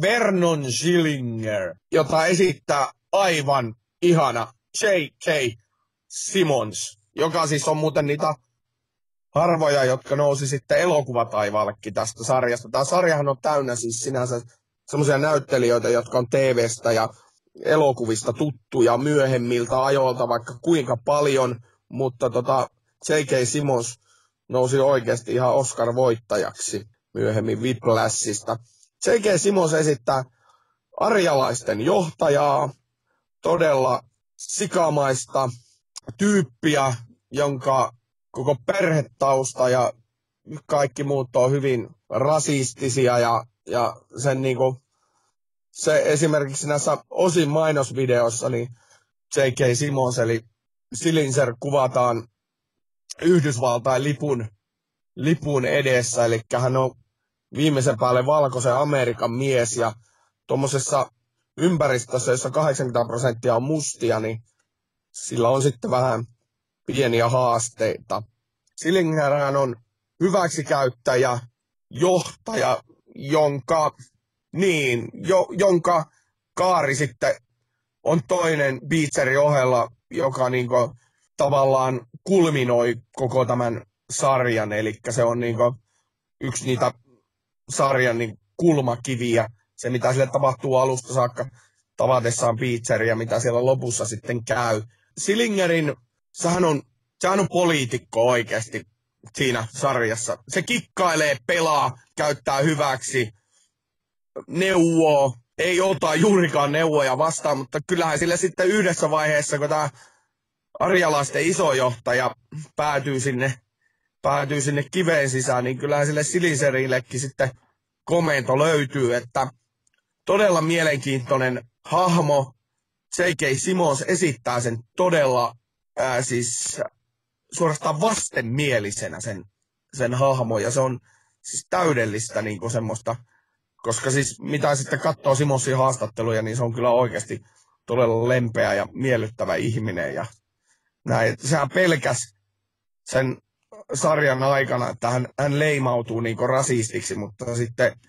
Vernon Schillinger, jota esittää aivan ihana J.K. Simmons, joka siis on muuten niitä harvoja, jotka nousi sitten elokuvataivallekin tästä sarjasta. Tämä sarjahan on täynnä siis sinänsä semmoisia näyttelijöitä, jotka on TV-stä ja elokuvista tuttuja myöhemmiltä ajoilta vaikka kuinka paljon, mutta tota, J.K. Simmons nousi oikeasti ihan Oscar-voittajaksi myöhemmin Whiplashista. J.K. Simmons esittää arjalaisten johtajaa, todella sikamaista tyyppiä, jonka koko perhetausta ja kaikki muut on hyvin rasistisia ja, ja sen niinku, se esimerkiksi näissä osin mainosvideossa, niin J.K. Simmons eli Silinser kuvataan Yhdysvaltain lipun, lipun edessä, eli hän on viimeisen päälle valkoisen Amerikan mies ja tuommoisessa ympäristössä, jossa 80 prosenttia on mustia, niin sillä on sitten vähän pieniä haasteita. Sillingerhän on hyväksikäyttäjä, johtaja, jonka, niin, jo, jonka kaari sitten on toinen Beacherin ohella, joka niinku tavallaan kulminoi koko tämän sarjan, eli se on niinku yksi niitä sarjan niin kulmakiviä, se mitä sille tapahtuu alusta saakka tavatessaan Beacheria, mitä siellä lopussa sitten käy. Silingerin sehän on, sehän on poliitikko oikeasti siinä sarjassa. Se kikkailee, pelaa, käyttää hyväksi, neuvoo, ei ota juurikaan neuvoja vastaan, mutta kyllähän sille sitten yhdessä vaiheessa, kun tämä arjalaisten isojohtaja päätyy sinne, päätyy sinne kiveen sisään, niin kyllähän sille Siliserillekin sitten komento löytyy, että todella mielenkiintoinen hahmo. J.K. Simons esittää sen todella ää, siis suorastaan vastenmielisenä sen, sen hahmo, ja se on siis täydellistä niin kuin semmoista, koska siis mitä sitten katsoo Simonsin haastatteluja, niin se on kyllä oikeasti todella lempeä ja miellyttävä ihminen, ja näin. Sehän pelkäs sen sarjan aikana, että hän, hän leimautuu niin rasistiksi, mutta sitten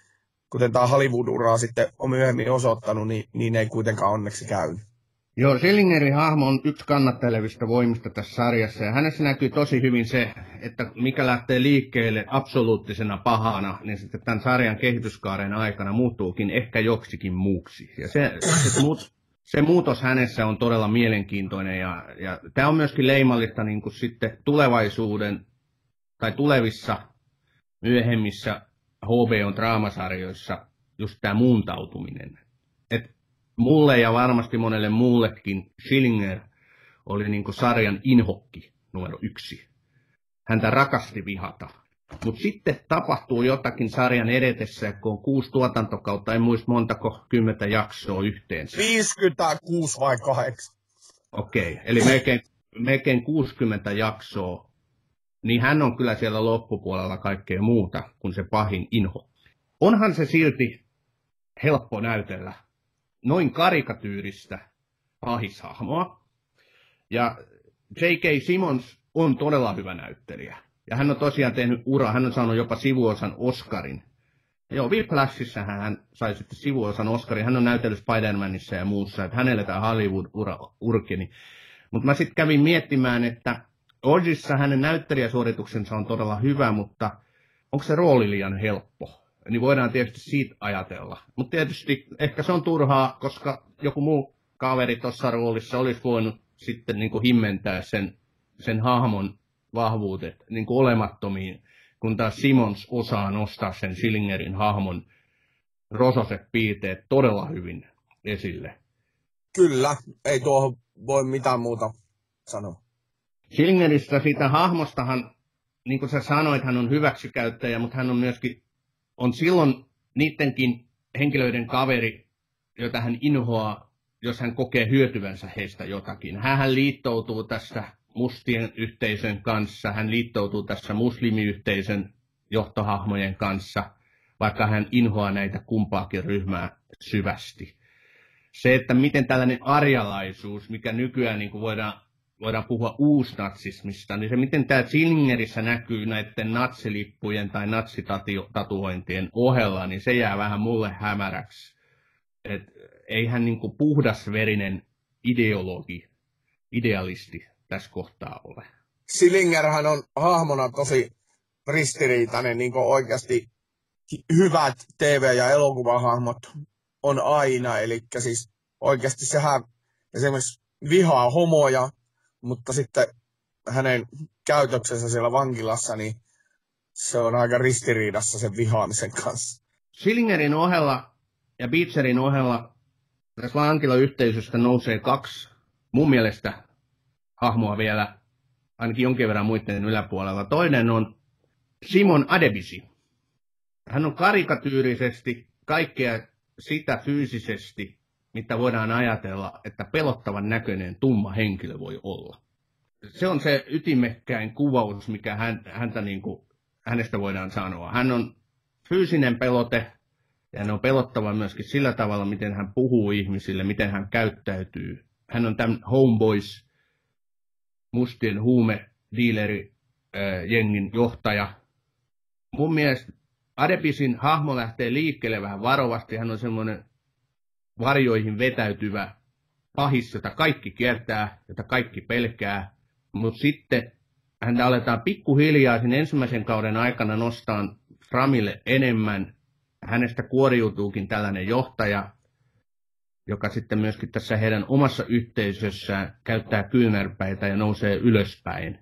kuten tämä Hollywood-uraa sitten on myöhemmin osoittanut, niin, niin ei kuitenkaan onneksi käynyt. Joo, Selingerin hahmo on yksi kannattelevista voimista tässä sarjassa, ja hänessä näkyy tosi hyvin se, että mikä lähtee liikkeelle absoluuttisena pahana, niin sitten tämän sarjan kehityskaaren aikana muuttuukin ehkä joksikin muuksi. Ja se, se, muut, se muutos hänessä on todella mielenkiintoinen, ja, ja tämä on myöskin leimallista niin kuin sitten tulevaisuuden tai tulevissa myöhemmissä HBOn draamasarjoissa just tämä muuntautuminen. Mulle ja varmasti monelle muullekin Schillinger oli niin sarjan inhokki numero yksi. Häntä rakasti vihata. Mutta sitten tapahtuu jotakin sarjan edetessä, kun on kuusi tuotantokautta, en muista montako kymmentä jaksoa yhteensä. 56 vai 8. Okei, okay, eli melkein, melkein 60 jaksoa, niin hän on kyllä siellä loppupuolella kaikkea muuta kuin se pahin inho. Onhan se silti helppo näytellä noin karikatyyristä pahishahmoa. Ja J.K. Simmons on todella hyvä näyttelijä. Ja hän on tosiaan tehnyt ura, hän on saanut jopa sivuosan Oscarin. Joo, Whiplashissa hän sai sitten sivuosan Oscarin. Hän on näytellyt Spider-Manissa ja muussa, että hänelle tämä Hollywood-ura urkeni. Mutta mä sitten kävin miettimään, että Odgissa hänen näyttelijäsuorituksensa on todella hyvä, mutta onko se rooli liian helppo? Niin voidaan tietysti siitä ajatella. Mutta tietysti ehkä se on turhaa, koska joku muu kaveri tuossa roolissa olisi voinut sitten niin kuin himmentää sen, sen hahmon vahvuudet niin kuin olemattomiin, kun taas Simons osaa nostaa sen Schillingerin hahmon rososet piirteet todella hyvin esille. Kyllä, ei tuohon voi mitään muuta sanoa. Schillingeristä siitä hahmostahan, niin kuin sä sanoit, hän on hyväksikäyttäjä, mutta hän on myöskin on silloin niidenkin henkilöiden kaveri, jota hän inhoaa, jos hän kokee hyötyvänsä heistä jotakin. Hän liittoutuu tässä mustien yhteisön kanssa, hän liittoutuu tässä muslimiyhteisön johtohahmojen kanssa, vaikka hän inhoaa näitä kumpaakin ryhmää syvästi. Se, että miten tällainen arjalaisuus, mikä nykyään niin kuin voidaan voidaan puhua uusnatsismista, niin se miten tämä Zillingerissä näkyy näiden natsilippujen tai natsitatuointien ohella, niin se jää vähän mulle hämäräksi. Et eihän niin kuin puhdasverinen ideologi, idealisti tässä kohtaa ole. Silingerhän on hahmona tosi ristiriitainen, niin kuin oikeasti hyvät TV- ja elokuvahahmot on aina, eli siis oikeasti sehän esimerkiksi vihaa homoja, mutta sitten hänen käytöksensä siellä vankilassa, niin se on aika ristiriidassa sen vihaamisen kanssa. Schillingerin ohella ja Beecherin ohella tässä vankilayhteisöstä nousee kaksi mun mielestä hahmoa vielä, ainakin jonkin verran muiden yläpuolella. Toinen on Simon Adebisi. Hän on karikatyyrisesti kaikkea sitä fyysisesti, mitä voidaan ajatella, että pelottavan näköinen tumma henkilö voi olla. Se on se ytimekkäin kuvaus, mikä hän, häntä niin kuin, hänestä voidaan sanoa. Hän on fyysinen pelote, ja hän on pelottava myöskin sillä tavalla, miten hän puhuu ihmisille, miten hän käyttäytyy. Hän on tämän Homeboys, mustien huume dealeri jengin johtaja. Mun mielestä Adepisin hahmo lähtee liikkeelle vähän varovasti. Hän on semmoinen varjoihin vetäytyvä pahis, jota kaikki kiertää, jota kaikki pelkää. Mutta sitten häntä aletaan pikkuhiljaa sen ensimmäisen kauden aikana nostaa Framille enemmän. Hänestä kuoriutuukin tällainen johtaja, joka sitten myöskin tässä heidän omassa yhteisössään käyttää kyynärpäitä ja nousee ylöspäin.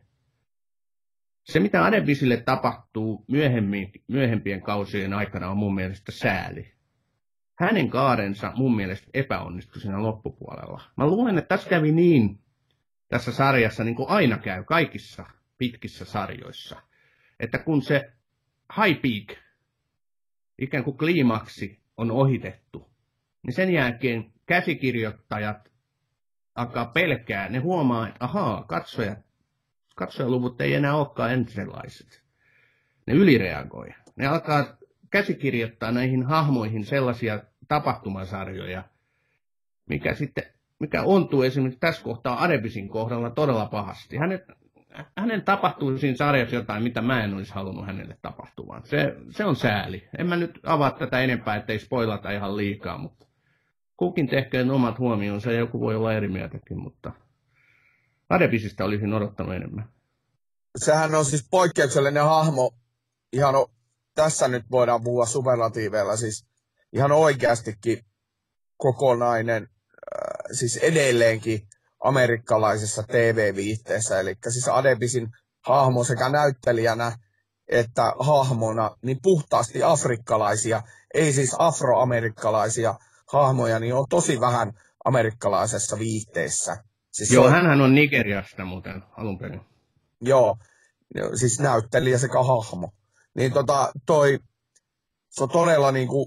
Se, mitä Adebisille tapahtuu myöhemmin, myöhempien kausien aikana, on mun mielestä sääli. Hänen kaarensa mun mielestä epäonnistui siinä loppupuolella. Mä luulen, että tässä kävi niin tässä sarjassa, niin kuin aina käy kaikissa pitkissä sarjoissa, että kun se high peak, ikään kuin kliimaksi, on ohitettu, niin sen jälkeen käsikirjoittajat alkaa pelkää, ne huomaa, että ahaa, katsojat, katsojaluvut ei enää olekaan entisellaiset. Ne ylireagoi. Ne alkaa käsikirjoittaa näihin hahmoihin sellaisia tapahtumasarjoja, mikä sitten mikä ontuu esimerkiksi tässä kohtaa Adebisin kohdalla todella pahasti. Hänet, hänen tapahtuu siinä sarjassa jotain, mitä mä en olisi halunnut hänelle tapahtuvan. Se, se on sääli. En mä nyt avaa tätä enempää, ettei spoilata ihan liikaa, mutta kukin tehköön omat huomionsa ja joku voi olla eri mieltäkin, mutta Adebisistä olisin odottanut enemmän. Sehän on siis poikkeuksellinen hahmo. Ihan tässä nyt voidaan puhua superlatiiveilla, siis ihan oikeastikin kokonainen, äh, siis edelleenkin amerikkalaisessa TV-viihteessä. Eli siis Adebisin hahmo sekä näyttelijänä että hahmona, niin puhtaasti afrikkalaisia, ei siis afroamerikkalaisia hahmoja, niin on tosi vähän amerikkalaisessa viihteessä. Siis Joo, on, hänhän on Nigeriasta muuten alun perin. Joo, siis näyttelijä sekä hahmo. Niin tota, toi, se on todella niin kuin,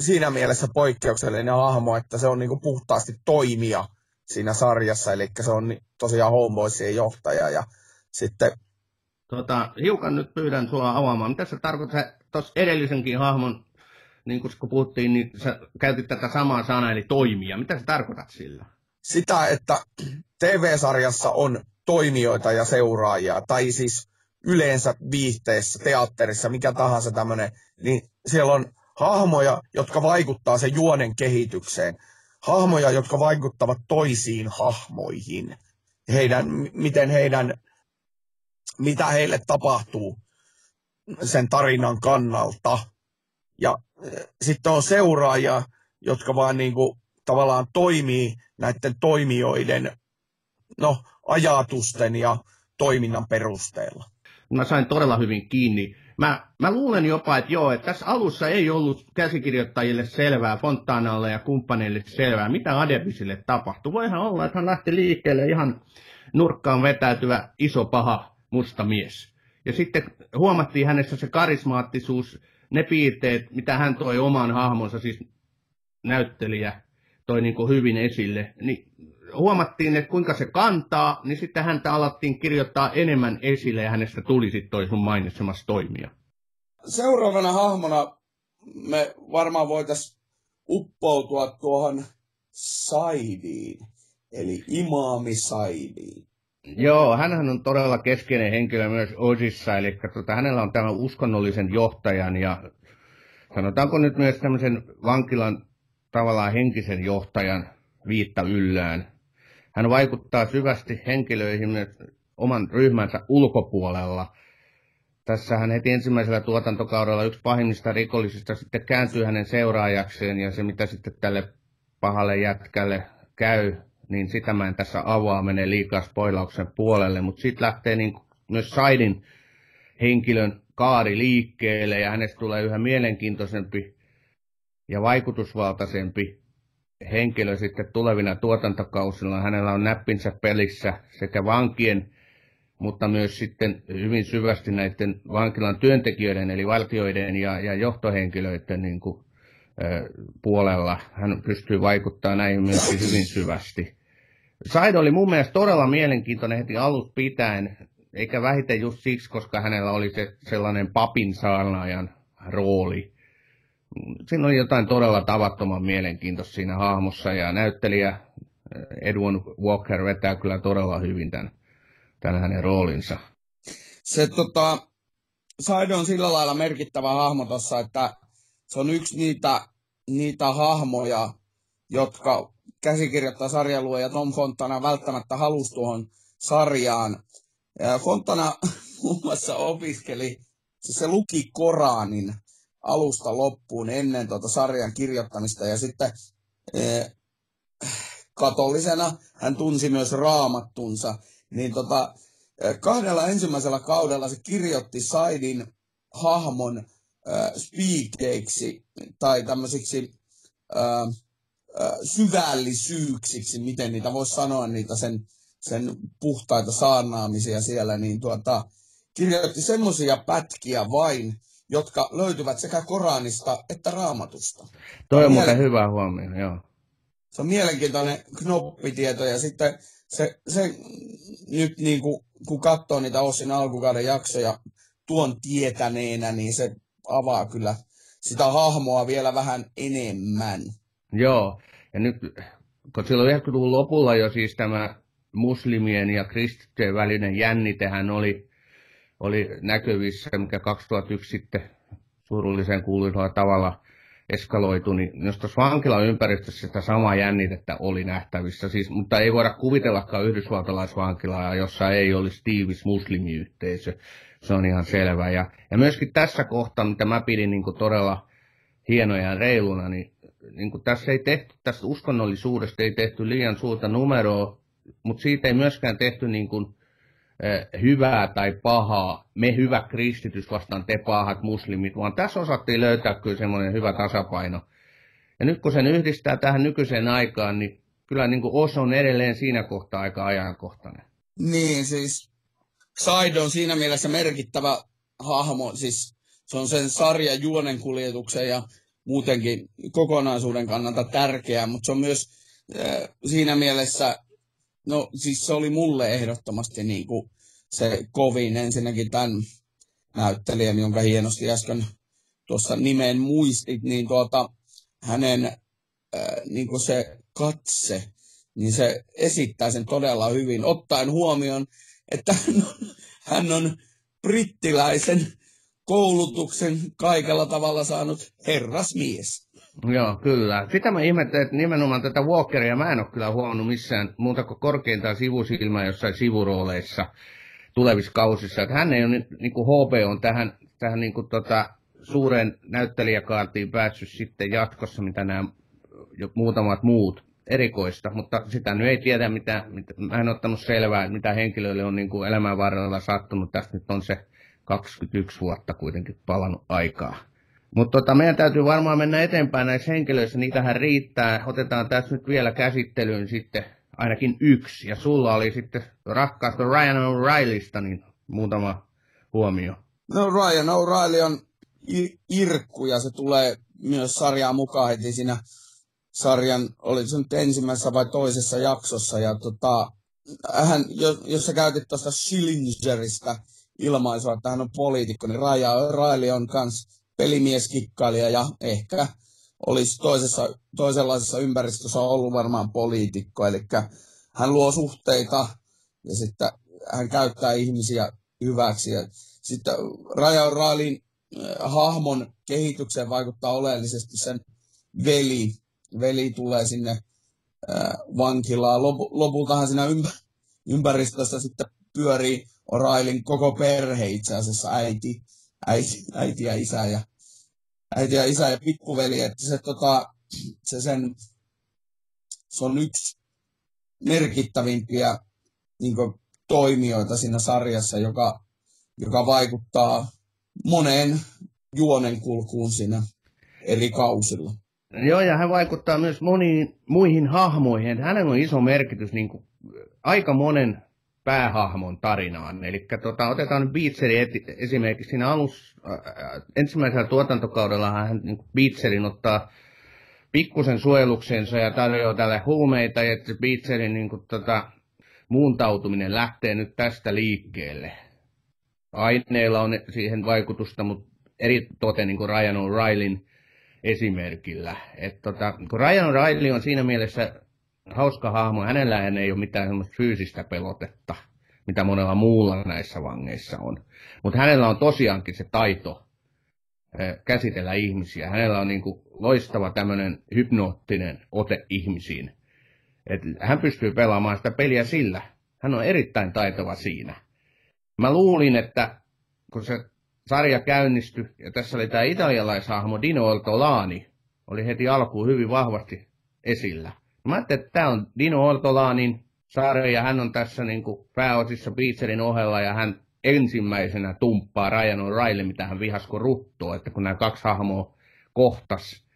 siinä mielessä poikkeuksellinen hahmo, että se on niin kuin, puhtaasti toimija siinä sarjassa, eli se on tosiaan Homeboysien johtaja ja sitten Tota, hiukan nyt pyydän sua avaamaan. Mitä se tarkoittaa tuossa edellisenkin hahmon, niin kun kun puhuttiin, niin sä käytit tätä samaa sanaa, eli toimia. Mitä sä tarkoitat sillä? sitä, että TV-sarjassa on toimijoita ja seuraajia, tai siis yleensä viihteessä, teatterissa, mikä tahansa tämmöinen, niin siellä on hahmoja, jotka vaikuttaa sen juonen kehitykseen. Hahmoja, jotka vaikuttavat toisiin hahmoihin. Heidän, miten heidän, mitä heille tapahtuu sen tarinan kannalta. Ja eh, sitten on seuraajia, jotka vaan niin kuin, tavallaan toimii näiden toimijoiden no, ajatusten ja toiminnan perusteella. Mä sain todella hyvin kiinni. Mä, mä luulen jopa, että joo, että tässä alussa ei ollut käsikirjoittajille selvää, Fontanalle ja kumppaneille selvää, mitä Adebisille tapahtui. Voihan olla, että hän lähti liikkeelle ihan nurkkaan vetäytyvä iso paha musta mies. Ja sitten huomattiin hänessä se karismaattisuus, ne piirteet, mitä hän toi oman hahmonsa, siis näyttelijä, toi niin kuin hyvin esille, niin huomattiin, että kuinka se kantaa, niin sitten häntä alettiin kirjoittaa enemmän esille ja hänestä tuli sitten toi sun mainitsemassa toimija. Seuraavana hahmona me varmaan voitaisiin uppoutua tuohon Saidiin, eli imaami Saidiin. Joo, hän on todella keskeinen henkilö myös Osissa, eli tota, hänellä on tämä uskonnollisen johtajan ja sanotaanko nyt myös tämmöisen vankilan tavallaan henkisen johtajan viitta yllään. Hän vaikuttaa syvästi henkilöihin myös oman ryhmänsä ulkopuolella. Tässähän heti ensimmäisellä tuotantokaudella yksi pahimmista rikollisista sitten kääntyy hänen seuraajakseen ja se mitä sitten tälle pahalle jätkälle käy, niin sitä mä en tässä avaa, menee liikaa spoilauksen puolelle, mutta sitten lähtee niin myös Saidin henkilön kaari liikkeelle ja hänestä tulee yhä mielenkiintoisempi ja vaikutusvaltaisempi henkilö sitten tulevina tuotantokausilla. Hänellä on näppinsä pelissä sekä vankien, mutta myös sitten hyvin syvästi näiden vankilan työntekijöiden, eli valtioiden ja, ja johtohenkilöiden niin kuin, puolella. Hän pystyy vaikuttamaan näihin myös hyvin syvästi. Said oli mun mielestä todella mielenkiintoinen heti alusta pitäen, eikä vähiten just siksi, koska hänellä oli se sellainen papin saarnaajan rooli siinä oli jotain todella tavattoman mielenkiintoista siinä hahmossa ja näyttelijä eh, Edwin Walker vetää kyllä todella hyvin tämän, tämän hänen roolinsa. Se tota, Saido on sillä lailla merkittävä hahmo tuossa, että se on yksi niitä, niitä hahmoja, jotka käsikirjoittaa sarjaluoja Tom Fontana välttämättä halusi tuohon sarjaan. Ja Fontana *laughs* muun muassa opiskeli, se, se luki Koranin alusta loppuun ennen tuota sarjan kirjoittamista. Ja sitten e, katollisena hän tunsi myös raamattunsa. Niin tota, e, kahdella ensimmäisellä kaudella se kirjoitti Saidin hahmon äh, speakeiksi tai tämmöisiksi äh, syvällisyyksiksi, miten niitä voisi sanoa, niitä sen, sen puhtaita saarnaamisia siellä, niin tuota, kirjoitti semmoisia pätkiä vain, jotka löytyvät sekä Koranista että Raamatusta. Toi on muuten hyvä huomio, joo. Se on mielenkiintoinen knoppitieto ja sitten se, se nyt niin kuin, kun katsoo niitä Ossin alkukauden jaksoja tuon tietäneenä, niin se avaa kyllä sitä hahmoa vielä vähän enemmän. Joo, ja nyt kun silloin 90-luvun lopulla jo siis tämä muslimien ja kristittyjen välinen jännitehän oli oli näkyvissä, mikä 2001 sitten surullisen kuuluisella tavalla eskaloitu, niin myös tuossa vankilan ympäristössä sitä samaa jännitettä oli nähtävissä. Siis, mutta ei voida kuvitellakaan yhdysvaltalaisvankilaa, jossa ei olisi tiivis muslimiyhteisö. Se on ihan selvä. Ja, ja myöskin tässä kohtaa, mitä mä pidin niin kuin todella hienoja ja reiluna, niin, niin kuin tässä ei tehty, tästä uskonnollisuudesta ei tehty liian suurta numeroa, mutta siitä ei myöskään tehty niin kuin, hyvää tai pahaa, me hyvä kristitys vastaan te pahat muslimit, vaan tässä osattiin löytää kyllä semmoinen hyvä tasapaino. Ja nyt kun sen yhdistää tähän nykyiseen aikaan, niin kyllä niin kuin on edelleen siinä kohtaa aika ajankohtainen. Niin, siis Said on siinä mielessä merkittävä hahmo, siis se on sen sarjan juonen kuljetuksen ja muutenkin kokonaisuuden kannalta tärkeä, mutta se on myös äh, siinä mielessä No siis se oli mulle ehdottomasti niin kuin se kovin ensinnäkin tämän näyttelijän, jonka hienosti äsken tuossa nimen muistit, niin tuota, hänen äh, niin kuin se katse, niin se esittää sen todella hyvin, ottaen huomioon, että hän on, hän on brittiläisen koulutuksen kaikella tavalla saanut herrasmies. Joo, kyllä. Sitä mä ihmettelen, että nimenomaan tätä Walkeria mä en ole kyllä huomannut missään muuta kuin korkeintaan sivusilmää jossain sivurooleissa tulevissa kausissa. Että hän ei ole, niin kuin HB on tähän, tähän niin kuin tota, suureen näyttelijäkaartiin päässyt sitten jatkossa, mitä nämä jo muutamat muut erikoista, mutta sitä nyt ei tiedä, mitä, mitä mä en ottanut selvää, mitä henkilöille on niin kuin elämän varrella sattunut. Tästä nyt on se 21 vuotta kuitenkin palannut aikaa. Mutta tota, meidän täytyy varmaan mennä eteenpäin näissä henkilöissä, niitähän riittää. Otetaan tässä nyt vielä käsittelyyn sitten ainakin yksi. Ja sulla oli sitten rakkaasta Ryan O'Reillysta niin muutama huomio. No Ryan O'Reilly on irkku ja se tulee myös sarjaan mukaan heti siinä sarjan, oli se nyt ensimmäisessä vai toisessa jaksossa. Ja tota, hän, jos, jos sä käytit tuosta Schillingeristä ilmaisua, että hän on poliitikko, niin Ryan O'Reilly on kans pelimieskikkailija ja ehkä olisi toisessa, toisenlaisessa ympäristössä ollut varmaan poliitikko. Eli hän luo suhteita ja sitten hän käyttää ihmisiä hyväksi. Ja sitten Ryan Railin äh, hahmon kehitykseen vaikuttaa oleellisesti sen veli. Veli tulee sinne äh, vankilaan. Lop- lopultahan siinä ympä- ympäristössä sitten pyörii Orailin koko perhe itse asiassa, äiti, äiti, äiti ja isä ja, äiti ja isä ja pikkuveli, että se, tota, se, sen, se on yksi merkittävimpiä niin kuin, toimijoita siinä sarjassa, joka, joka vaikuttaa moneen juonen kulkuun siinä eri kausilla. Joo, ja hän vaikuttaa myös moniin muihin hahmoihin. Hänellä on iso merkitys niin kuin, aika monen päähahmon tarinaan. Eli tota, otetaan Beatseri esimerkiksi siinä alus, äh, ensimmäisellä tuotantokaudella hän niin Beatserin ottaa pikkusen suojeluksensa ja tarjoaa tälle huumeita, ja että Beatserin niin kuin, tota, muuntautuminen lähtee nyt tästä liikkeelle. Aineilla on siihen vaikutusta, mutta eri tote niin kuin Ryan O'Reillyn esimerkillä. Et tota, kun Ryan O'Reilly on siinä mielessä hauska hahmo, hänellä ei ole mitään semmoista fyysistä pelotetta, mitä monella muulla näissä vangeissa on. Mutta hänellä on tosiaankin se taito käsitellä ihmisiä. Hänellä on niin kuin loistava tämmöinen hypnoottinen ote ihmisiin. Et hän pystyy pelaamaan sitä peliä sillä. Hän on erittäin taitava siinä. Mä luulin, että kun se sarja käynnistyi, ja tässä oli tämä italialaishahmo Dino Ortolani, oli heti alkuun hyvin vahvasti esillä. Mä ajattelin, että tämä on Dino Ortolanin sarja, ja hän on tässä niin kuin pääosissa Beatserin ohella, ja hän ensimmäisenä tumppaa Ryan O'Reilly, mitä hän vihasko ruttoa, että kun nämä kaksi hahmoa kohtas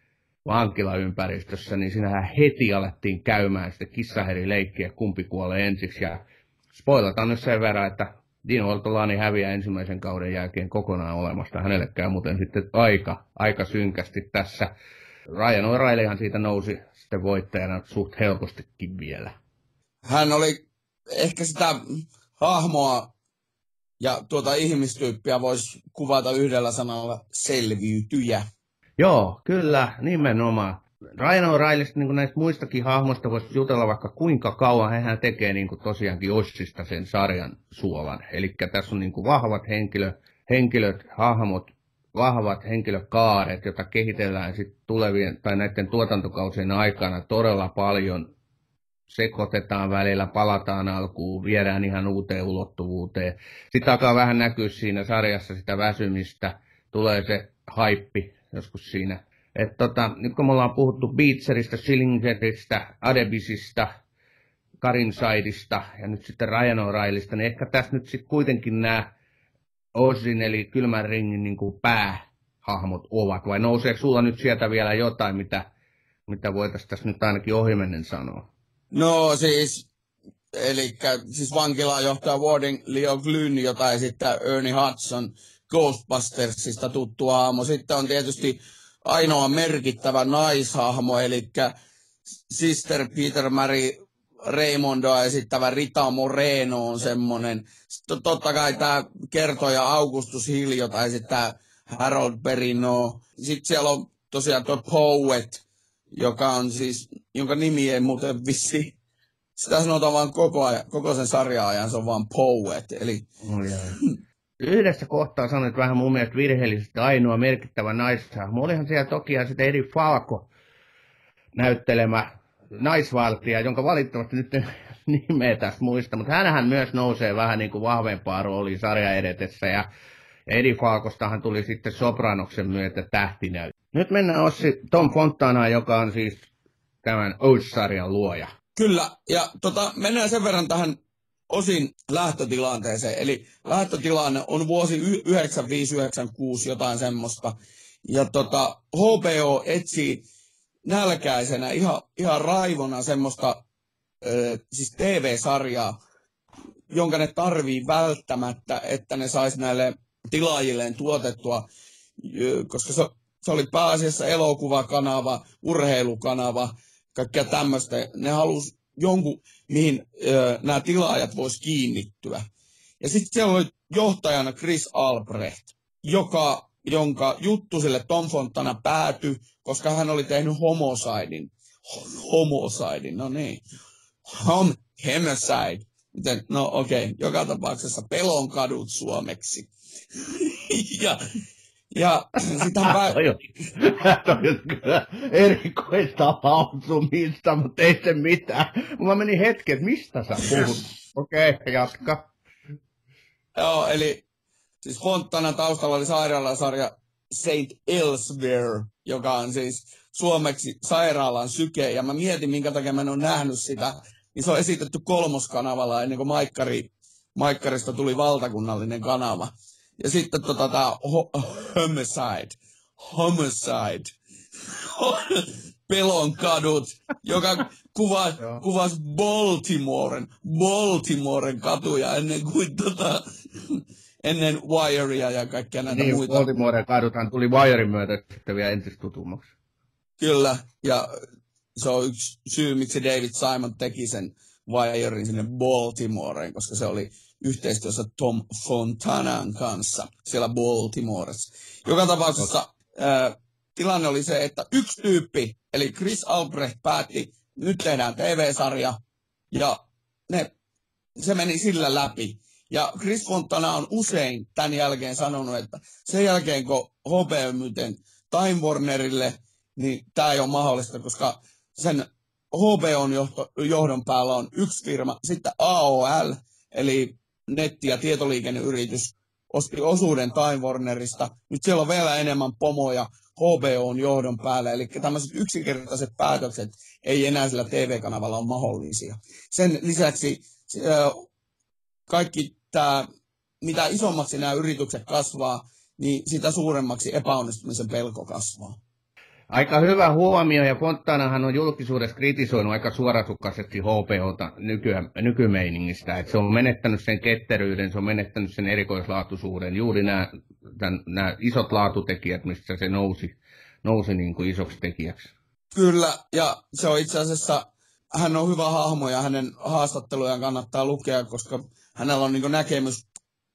vankilaympäristössä, niin siinähän heti alettiin käymään sitten kissaherileikkiä, kumpi kuolee ensiksi. Ja spoilataan nyt sen verran, että Dino Ortolani häviää ensimmäisen kauden jälkeen kokonaan olemasta. Hänelle käy muuten sitten aika, aika synkästi tässä. Ryan O'Reillyhan siitä nousi sitten voittajana suht helpostikin vielä. Hän oli ehkä sitä hahmoa ja tuota ihmistyyppiä voisi kuvata yhdellä sanalla selviytyjä. Joo, kyllä, nimenomaan. Ryan O'Reillysta niin näistä muistakin hahmoista voisi jutella vaikka kuinka kauan. Hän tekee niin kuin tosiaankin Ossista sen sarjan suolan. Eli tässä on niin kuin vahvat henkilö, henkilöt, hahmot, vahvat henkilökaaret, joita kehitellään sitten tulevien tai näiden tuotantokausien aikana todella paljon. Sekoitetaan välillä, palataan alkuun, viedään ihan uuteen ulottuvuuteen. Sitten alkaa vähän näkyä siinä sarjassa sitä väsymistä, tulee se haippi joskus siinä et tota, nyt kun me ollaan puhuttu Beatserista, Schillingeristä, Adebisista, Karinsaidista ja nyt sitten Ryan O'Reillysta, niin ehkä tässä nyt sitten kuitenkin nämä Osin eli kylmän ringin niin kuin päähahmot ovat, vai nouseeko sulla nyt sieltä vielä jotain, mitä, mitä voitaisiin tässä nyt ainakin ohimennen sanoa? No siis, eli siis johtaa Warden Leo Glynn, jota esittää Ernie Hudson Ghostbustersista tuttu aamu. Sitten on tietysti ainoa merkittävä naishahmo, eli Sister Peter Mary Raymondoa esittävä Rita Moreno on semmoinen. Sitten totta kai tämä kertoja Augustus Hill, jota esittää Harold Perino. Sitten siellä on tosiaan tuo Poet, joka on siis, jonka nimi ei muuten vissi. Sitä sanotaan vaan koko, ajan, koko sen sarjan ajan, se on vaan Poet. Eli *clears throat* yhdessä kohtaa sanoit vähän mun mielestä virheellisesti ainoa merkittävä naishahmo. Olihan siellä toki sitten Eri Falko näyttelemä naisvaltia, jonka valitettavasti nyt *laughs* nimeä tästä muista, mutta hänhän myös nousee vähän niin kuin vahvempaa rooliin sarja edetessä ja Edi Falkostahan tuli sitten Sopranoksen myötä tähtinäyt. Nyt mennään Ossi Tom Fontanaan, joka on siis tämän Ois-sarjan luoja. Kyllä, ja tota, mennään sen verran tähän osin lähtötilanteeseen. Eli lähtötilanne on vuosi 9596 jotain semmoista. Ja tota, HBO etsii nälkäisenä ihan, ihan raivona semmoista ö, siis TV-sarjaa, jonka ne tarvii välttämättä, että ne sais näille tilaajilleen tuotettua, koska se, se oli pääasiassa elokuvakanava, urheilukanava, kaikkea tämmöistä. Ne halusi jonkun, mihin ö, nämä tilaajat vois kiinnittyä. Ja sitten siellä oli johtajana Chris Albrecht, joka, jonka juttu sille Tom Fontana päätyi, koska hän oli tehnyt homosaidin. Homosaidin, no niin. Hom, homicide. Miten? No okei, okay. joka tapauksessa pelon kadut suomeksi. *laughs* ja ja sitä pää... toi, on, toi on kyllä erikoista lausumista, mutta ei se mitään. Mä meni hetki, että mistä sä puhut. Okei, okay, jatka. Joo, eli siis Fontana taustalla oli sairaalasarja Saint Elsewhere, joka on siis suomeksi sairaalan syke, ja mä mietin, minkä takia mä en ole nähnyt sitä, niin se on esitetty kolmoskanavalla ennen kuin Maikkari, Maikkarista tuli valtakunnallinen kanava. Ja sitten tota, tämä ho- homicide, homicide, *laughs* pelon kadut, joka kuva, kuvasi Baltimoren, Baltimoren katuja ennen kuin tota, ennen Wirea ja kaikkia näitä niin, muita. Baltimoren kaduthan tuli Wirein myötä sitten vielä entistä tutummaksi. Kyllä, ja se on yksi syy, miksi David Simon teki sen Wirein sinne Baltimoreen, koska se oli yhteistyössä Tom Fontanan kanssa siellä Baltimoressa. Joka tapauksessa tilanne oli se, että yksi tyyppi, eli Chris Albrecht päätti, nyt tehdään TV-sarja, ja ne, se meni sillä läpi. Ja Chris Fontana on usein tämän jälkeen sanonut, että sen jälkeen kun HBO myyten Time Warnerille, niin tämä ei ole mahdollista, koska sen HBOn johto, johdon päällä on yksi firma, sitten AOL, eli netti- ja tietoliikenneyritys, osti osuuden Time Warnerista. Nyt siellä on vielä enemmän pomoja HBOn johdon päällä, eli tämmöiset yksinkertaiset päätökset ei enää sillä TV-kanavalla ole mahdollisia. Sen lisäksi kaikki tämä, mitä isommaksi nämä yritykset kasvaa, niin sitä suuremmaksi epäonnistumisen pelko kasvaa. Aika hyvä huomio, ja Fontanahan on julkisuudessa kritisoinut aika suorasukkaisesti HPOta nykymeiningistä, että se on menettänyt sen ketteryyden, se on menettänyt sen erikoislaatuisuuden, juuri nämä, tämän, nämä isot laatutekijät, mistä se nousi, nousi niin kuin isoksi tekijäksi. Kyllä, ja se on itse asiassa, hän on hyvä hahmo ja hänen haastattelujaan kannattaa lukea, koska hänellä on niin näkemys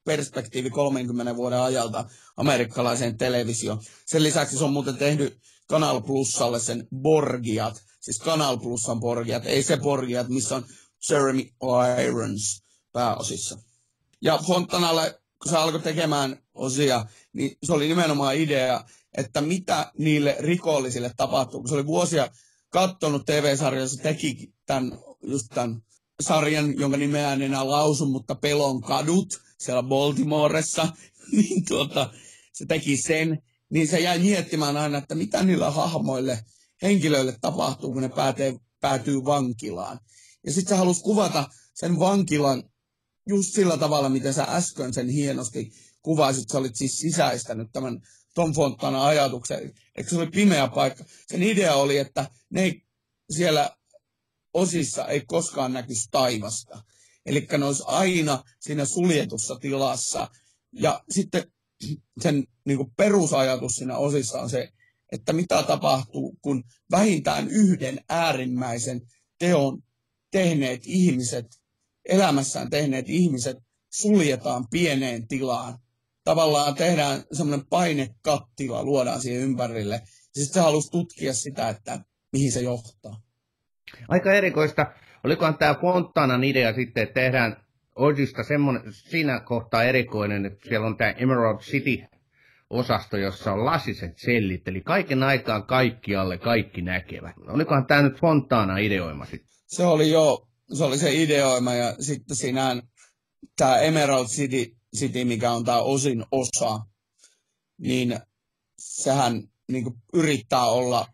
perspektiivi 30 vuoden ajalta amerikkalaiseen televisioon. Sen lisäksi se on muuten tehnyt Kanal Plusalle sen Borgiat, siis Kanal Plusan Borgiat, ei se Borgiat, missä on Jeremy Irons pääosissa. Ja Fontanalle, kun se alkoi tekemään osia, niin se oli nimenomaan idea, että mitä niille rikollisille tapahtuu. Kun se oli vuosia kattonut TV-sarjaa, se teki tämän, just tämän sarjan, jonka nimeä en enää lausu, mutta Pelon kadut siellä Baltimoressa, *laughs* niin tuota, se teki sen niin se jäi miettimään aina, että mitä niillä hahmoille, henkilöille tapahtuu, kun ne päätee, päätyy vankilaan. Ja sitten se halusi kuvata sen vankilan just sillä tavalla, miten sä äsken sen hienosti kuvasit. Sä olit siis sisäistänyt tämän Tom Fontana ajatuksen. Eikö se oli pimeä paikka? Sen idea oli, että ne siellä osissa ei koskaan näkyisi taivasta. Eli ne olisi aina siinä suljetussa tilassa. Ja sitten sen niin kuin perusajatus siinä osissa on se, että mitä tapahtuu, kun vähintään yhden äärimmäisen teon tehneet ihmiset, elämässään tehneet ihmiset suljetaan pieneen tilaan. Tavallaan tehdään semmoinen painekattila, luodaan siihen ympärille. Sitten se halusi tutkia sitä, että mihin se johtaa. Aika erikoista. Olikohan tämä Fontanan idea sitten, että tehdään Origista semmoinen, siinä kohtaa erikoinen, että siellä on tämä Emerald City osasto, jossa on lasiset sellit, eli kaiken aikaan kaikkialle kaikki näkevät. Olikohan tämä nyt Fontana ideoima sitten? Se oli jo, se oli se ideoima ja sitten siinä tämä Emerald City, City, mikä on tämä osin osa, niin sehän niin yrittää olla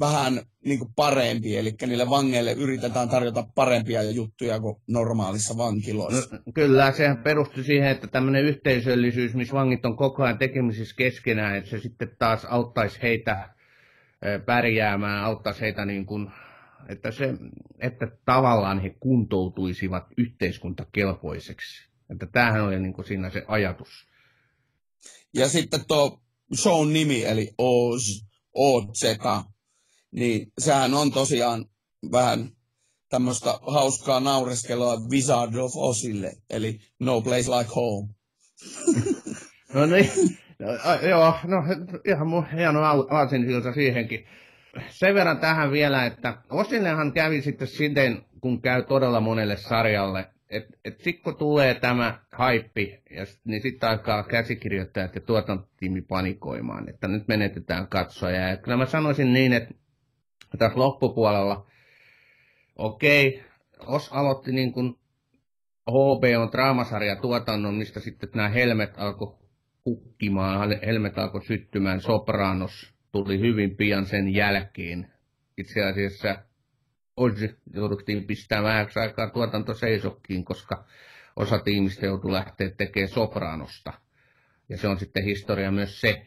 vähän niin kuin parempi, eli niille vangeille yritetään tarjota parempia juttuja kuin normaalissa vankiloissa. No, kyllä, sehän perustui siihen, että tämmöinen yhteisöllisyys, missä vangit on koko ajan tekemisissä keskenään, että se sitten taas auttaisi heitä pärjäämään, auttaisi heitä niin kuin, että, se, että tavallaan he kuntoutuisivat yhteiskuntakelpoiseksi. Että tämähän oli niin kuin siinä se ajatus. Ja sitten tuo show nimi, eli Oz, OZ, niin sehän on tosiaan vähän tämmöistä hauskaa naureskelua Wizard of Osille, eli No Place Like Home. *laughs* no niin, no, joo, no ihan mun hieno aasinsilta siihenkin. Sen verran tähän vielä, että Osillehan kävi sitten siten, kun käy todella monelle sarjalle, et, et sitten kun tulee tämä haippi, ja sit, niin sitten alkaa käsikirjoittajat ja tuotantotiimi panikoimaan, että nyt menetetään katsoja. Ja kyllä mä sanoisin niin, että tässä loppupuolella, okei, Os aloitti niin kuin on draamasarja tuotannon, mistä sitten nämä helmet alkoi kukkimaan, helmet alkoi syttymään, Sopranos tuli hyvin pian sen jälkeen. Itse asiassa Oji jouduttiin pistämään vähäksi aikaa tuotanto seisokkiin, koska osa tiimistä joutui lähteä tekemään Sopranosta. Ja se on sitten historia myös se.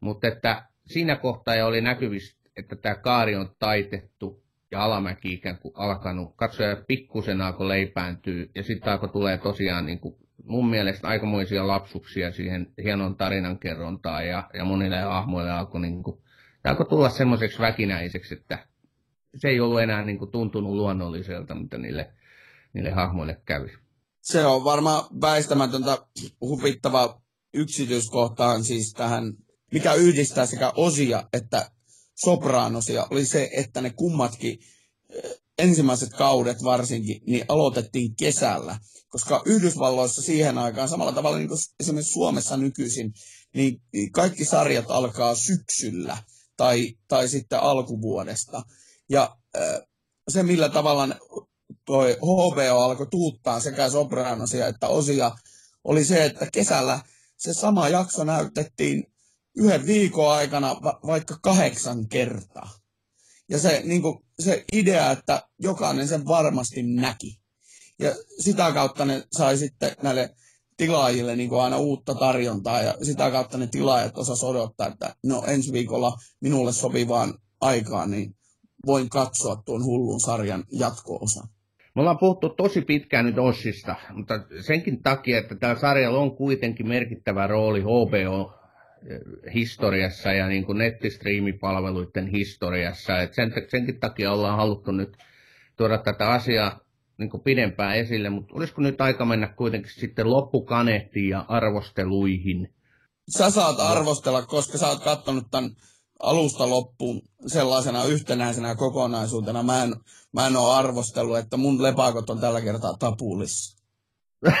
Mutta että siinä kohtaa oli näkyvissä, että tämä kaari on taitettu ja alamäki ikään kuin alkanut. Katsoja pikkusen alkoi leipääntyä ja sitten alkoi tulee tosiaan niin kuin mun mielestä aikamoisia lapsuksia siihen hienon tarinankerrontaan ja, ja monille hahmoille alkoi, niin kuin, alkoi tulla semmoiseksi väkinäiseksi, että se ei ollut enää niin kuin, tuntunut luonnolliselta, mitä niille, niille hahmoille kävi. Se on varmaan väistämätöntä hupittava yksityiskohtaan siis tähän, mikä yhdistää sekä osia että sopranosia, oli se, että ne kummatkin ensimmäiset kaudet varsinkin, niin aloitettiin kesällä. Koska Yhdysvalloissa siihen aikaan, samalla tavalla niin kuin esimerkiksi Suomessa nykyisin, niin kaikki sarjat alkaa syksyllä tai, tai sitten alkuvuodesta. Ja se, millä tavalla toi HBO alkoi tuuttaa sekä Sopranosia että Osia, oli se, että kesällä se sama jakso näytettiin yhden viikon aikana va- vaikka kahdeksan kertaa. Ja se, niin kuin, se idea, että jokainen sen varmasti näki. Ja sitä kautta ne sai sitten näille tilaajille niin kuin aina uutta tarjontaa ja sitä kautta ne tilaajat osas odottaa, että no ensi viikolla minulle sopivaan aikaan, niin voin katsoa tuon hullun sarjan jatko-osan. Me ollaan puhuttu tosi pitkään nyt Ossista, mutta senkin takia, että tällä sarjalla on kuitenkin merkittävä rooli HBO historiassa ja niin kuin nettistriimipalveluiden historiassa. Et sen, senkin takia ollaan haluttu nyt tuoda tätä asiaa niin kuin pidempään esille, mutta olisiko nyt aika mennä kuitenkin sitten loppukanehtiin ja arvosteluihin? Sä saat arvostella, koska sä oot katsonut tämän alusta loppuun sellaisena yhtenäisenä kokonaisuutena. Mä en, mä en ole arvostellut, että mun lepakot on tällä kertaa tapulissa. *laughs*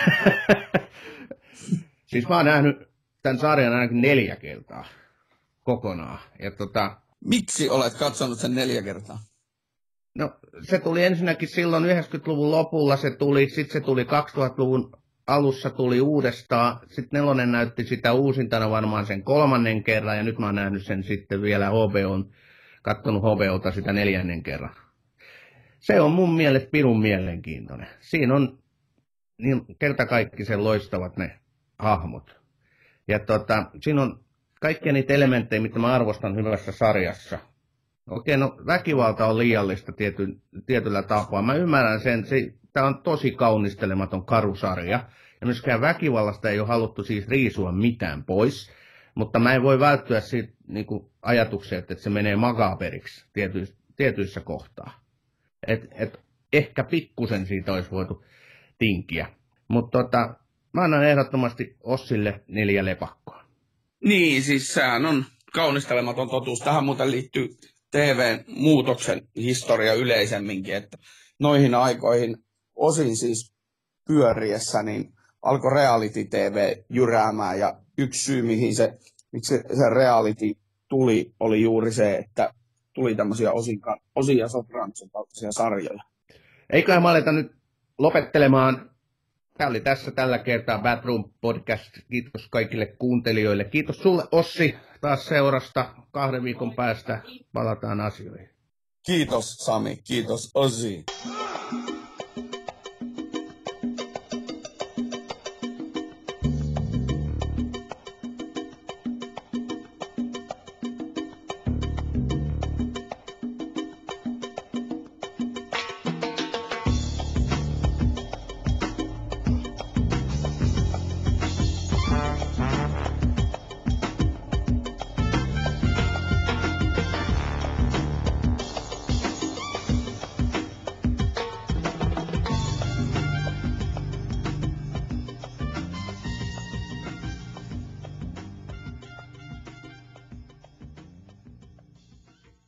siis mä oon nähnyt tämän sarjan ainakin neljä kertaa kokonaan. Ja tota, Miksi olet katsonut sen neljä kertaa? No se tuli ensinnäkin silloin 90-luvun lopulla, se tuli, sitten se tuli 2000-luvun alussa tuli uudestaan, sitten nelonen näytti sitä uusintana varmaan sen kolmannen kerran, ja nyt mä oon nähnyt sen sitten vielä HBOn, kattonut HBOta sitä neljännen kerran. Se on mun mielestä pirun mielenkiintoinen. Siinä on niin kerta kaikki sen loistavat ne hahmot. Ja tota, siinä on kaikkia niitä elementtejä, mitä mä arvostan hyvässä sarjassa. Okei, no väkivalta on liiallista tiety, tietyllä tapaa. Mä ymmärrän sen, se, tämä on tosi kaunistelematon karusarja. Ja myöskään väkivallasta ei ole haluttu siis riisua mitään pois. Mutta mä en voi välttyä siitä niin ajatuksia, että se menee makaperiksi tietyissä, tietyissä kohtaa. Et, et ehkä pikkusen siitä olisi voitu tinkiä. Mutta tota, Mä annan ehdottomasti Ossille neljä lepakkoa. Niin, siis sehän on kaunistelematon totuus. Tähän muuten liittyy TV-muutoksen historia yleisemminkin, että noihin aikoihin osin siis pyöriessä, niin alkoi reality TV jyräämään ja yksi syy, mihin se, miksi se reality tuli, oli juuri se, että tuli tämmöisiä osia, osia Sopranosin sarjoja. Eiköhän mä aleta nyt lopettelemaan Tämä oli tässä tällä kertaa Batroom Podcast. Kiitos kaikille kuuntelijoille. Kiitos sulle Ossi taas seurasta. Kahden viikon päästä palataan asioihin. Kiitos Sami, kiitos Ossi.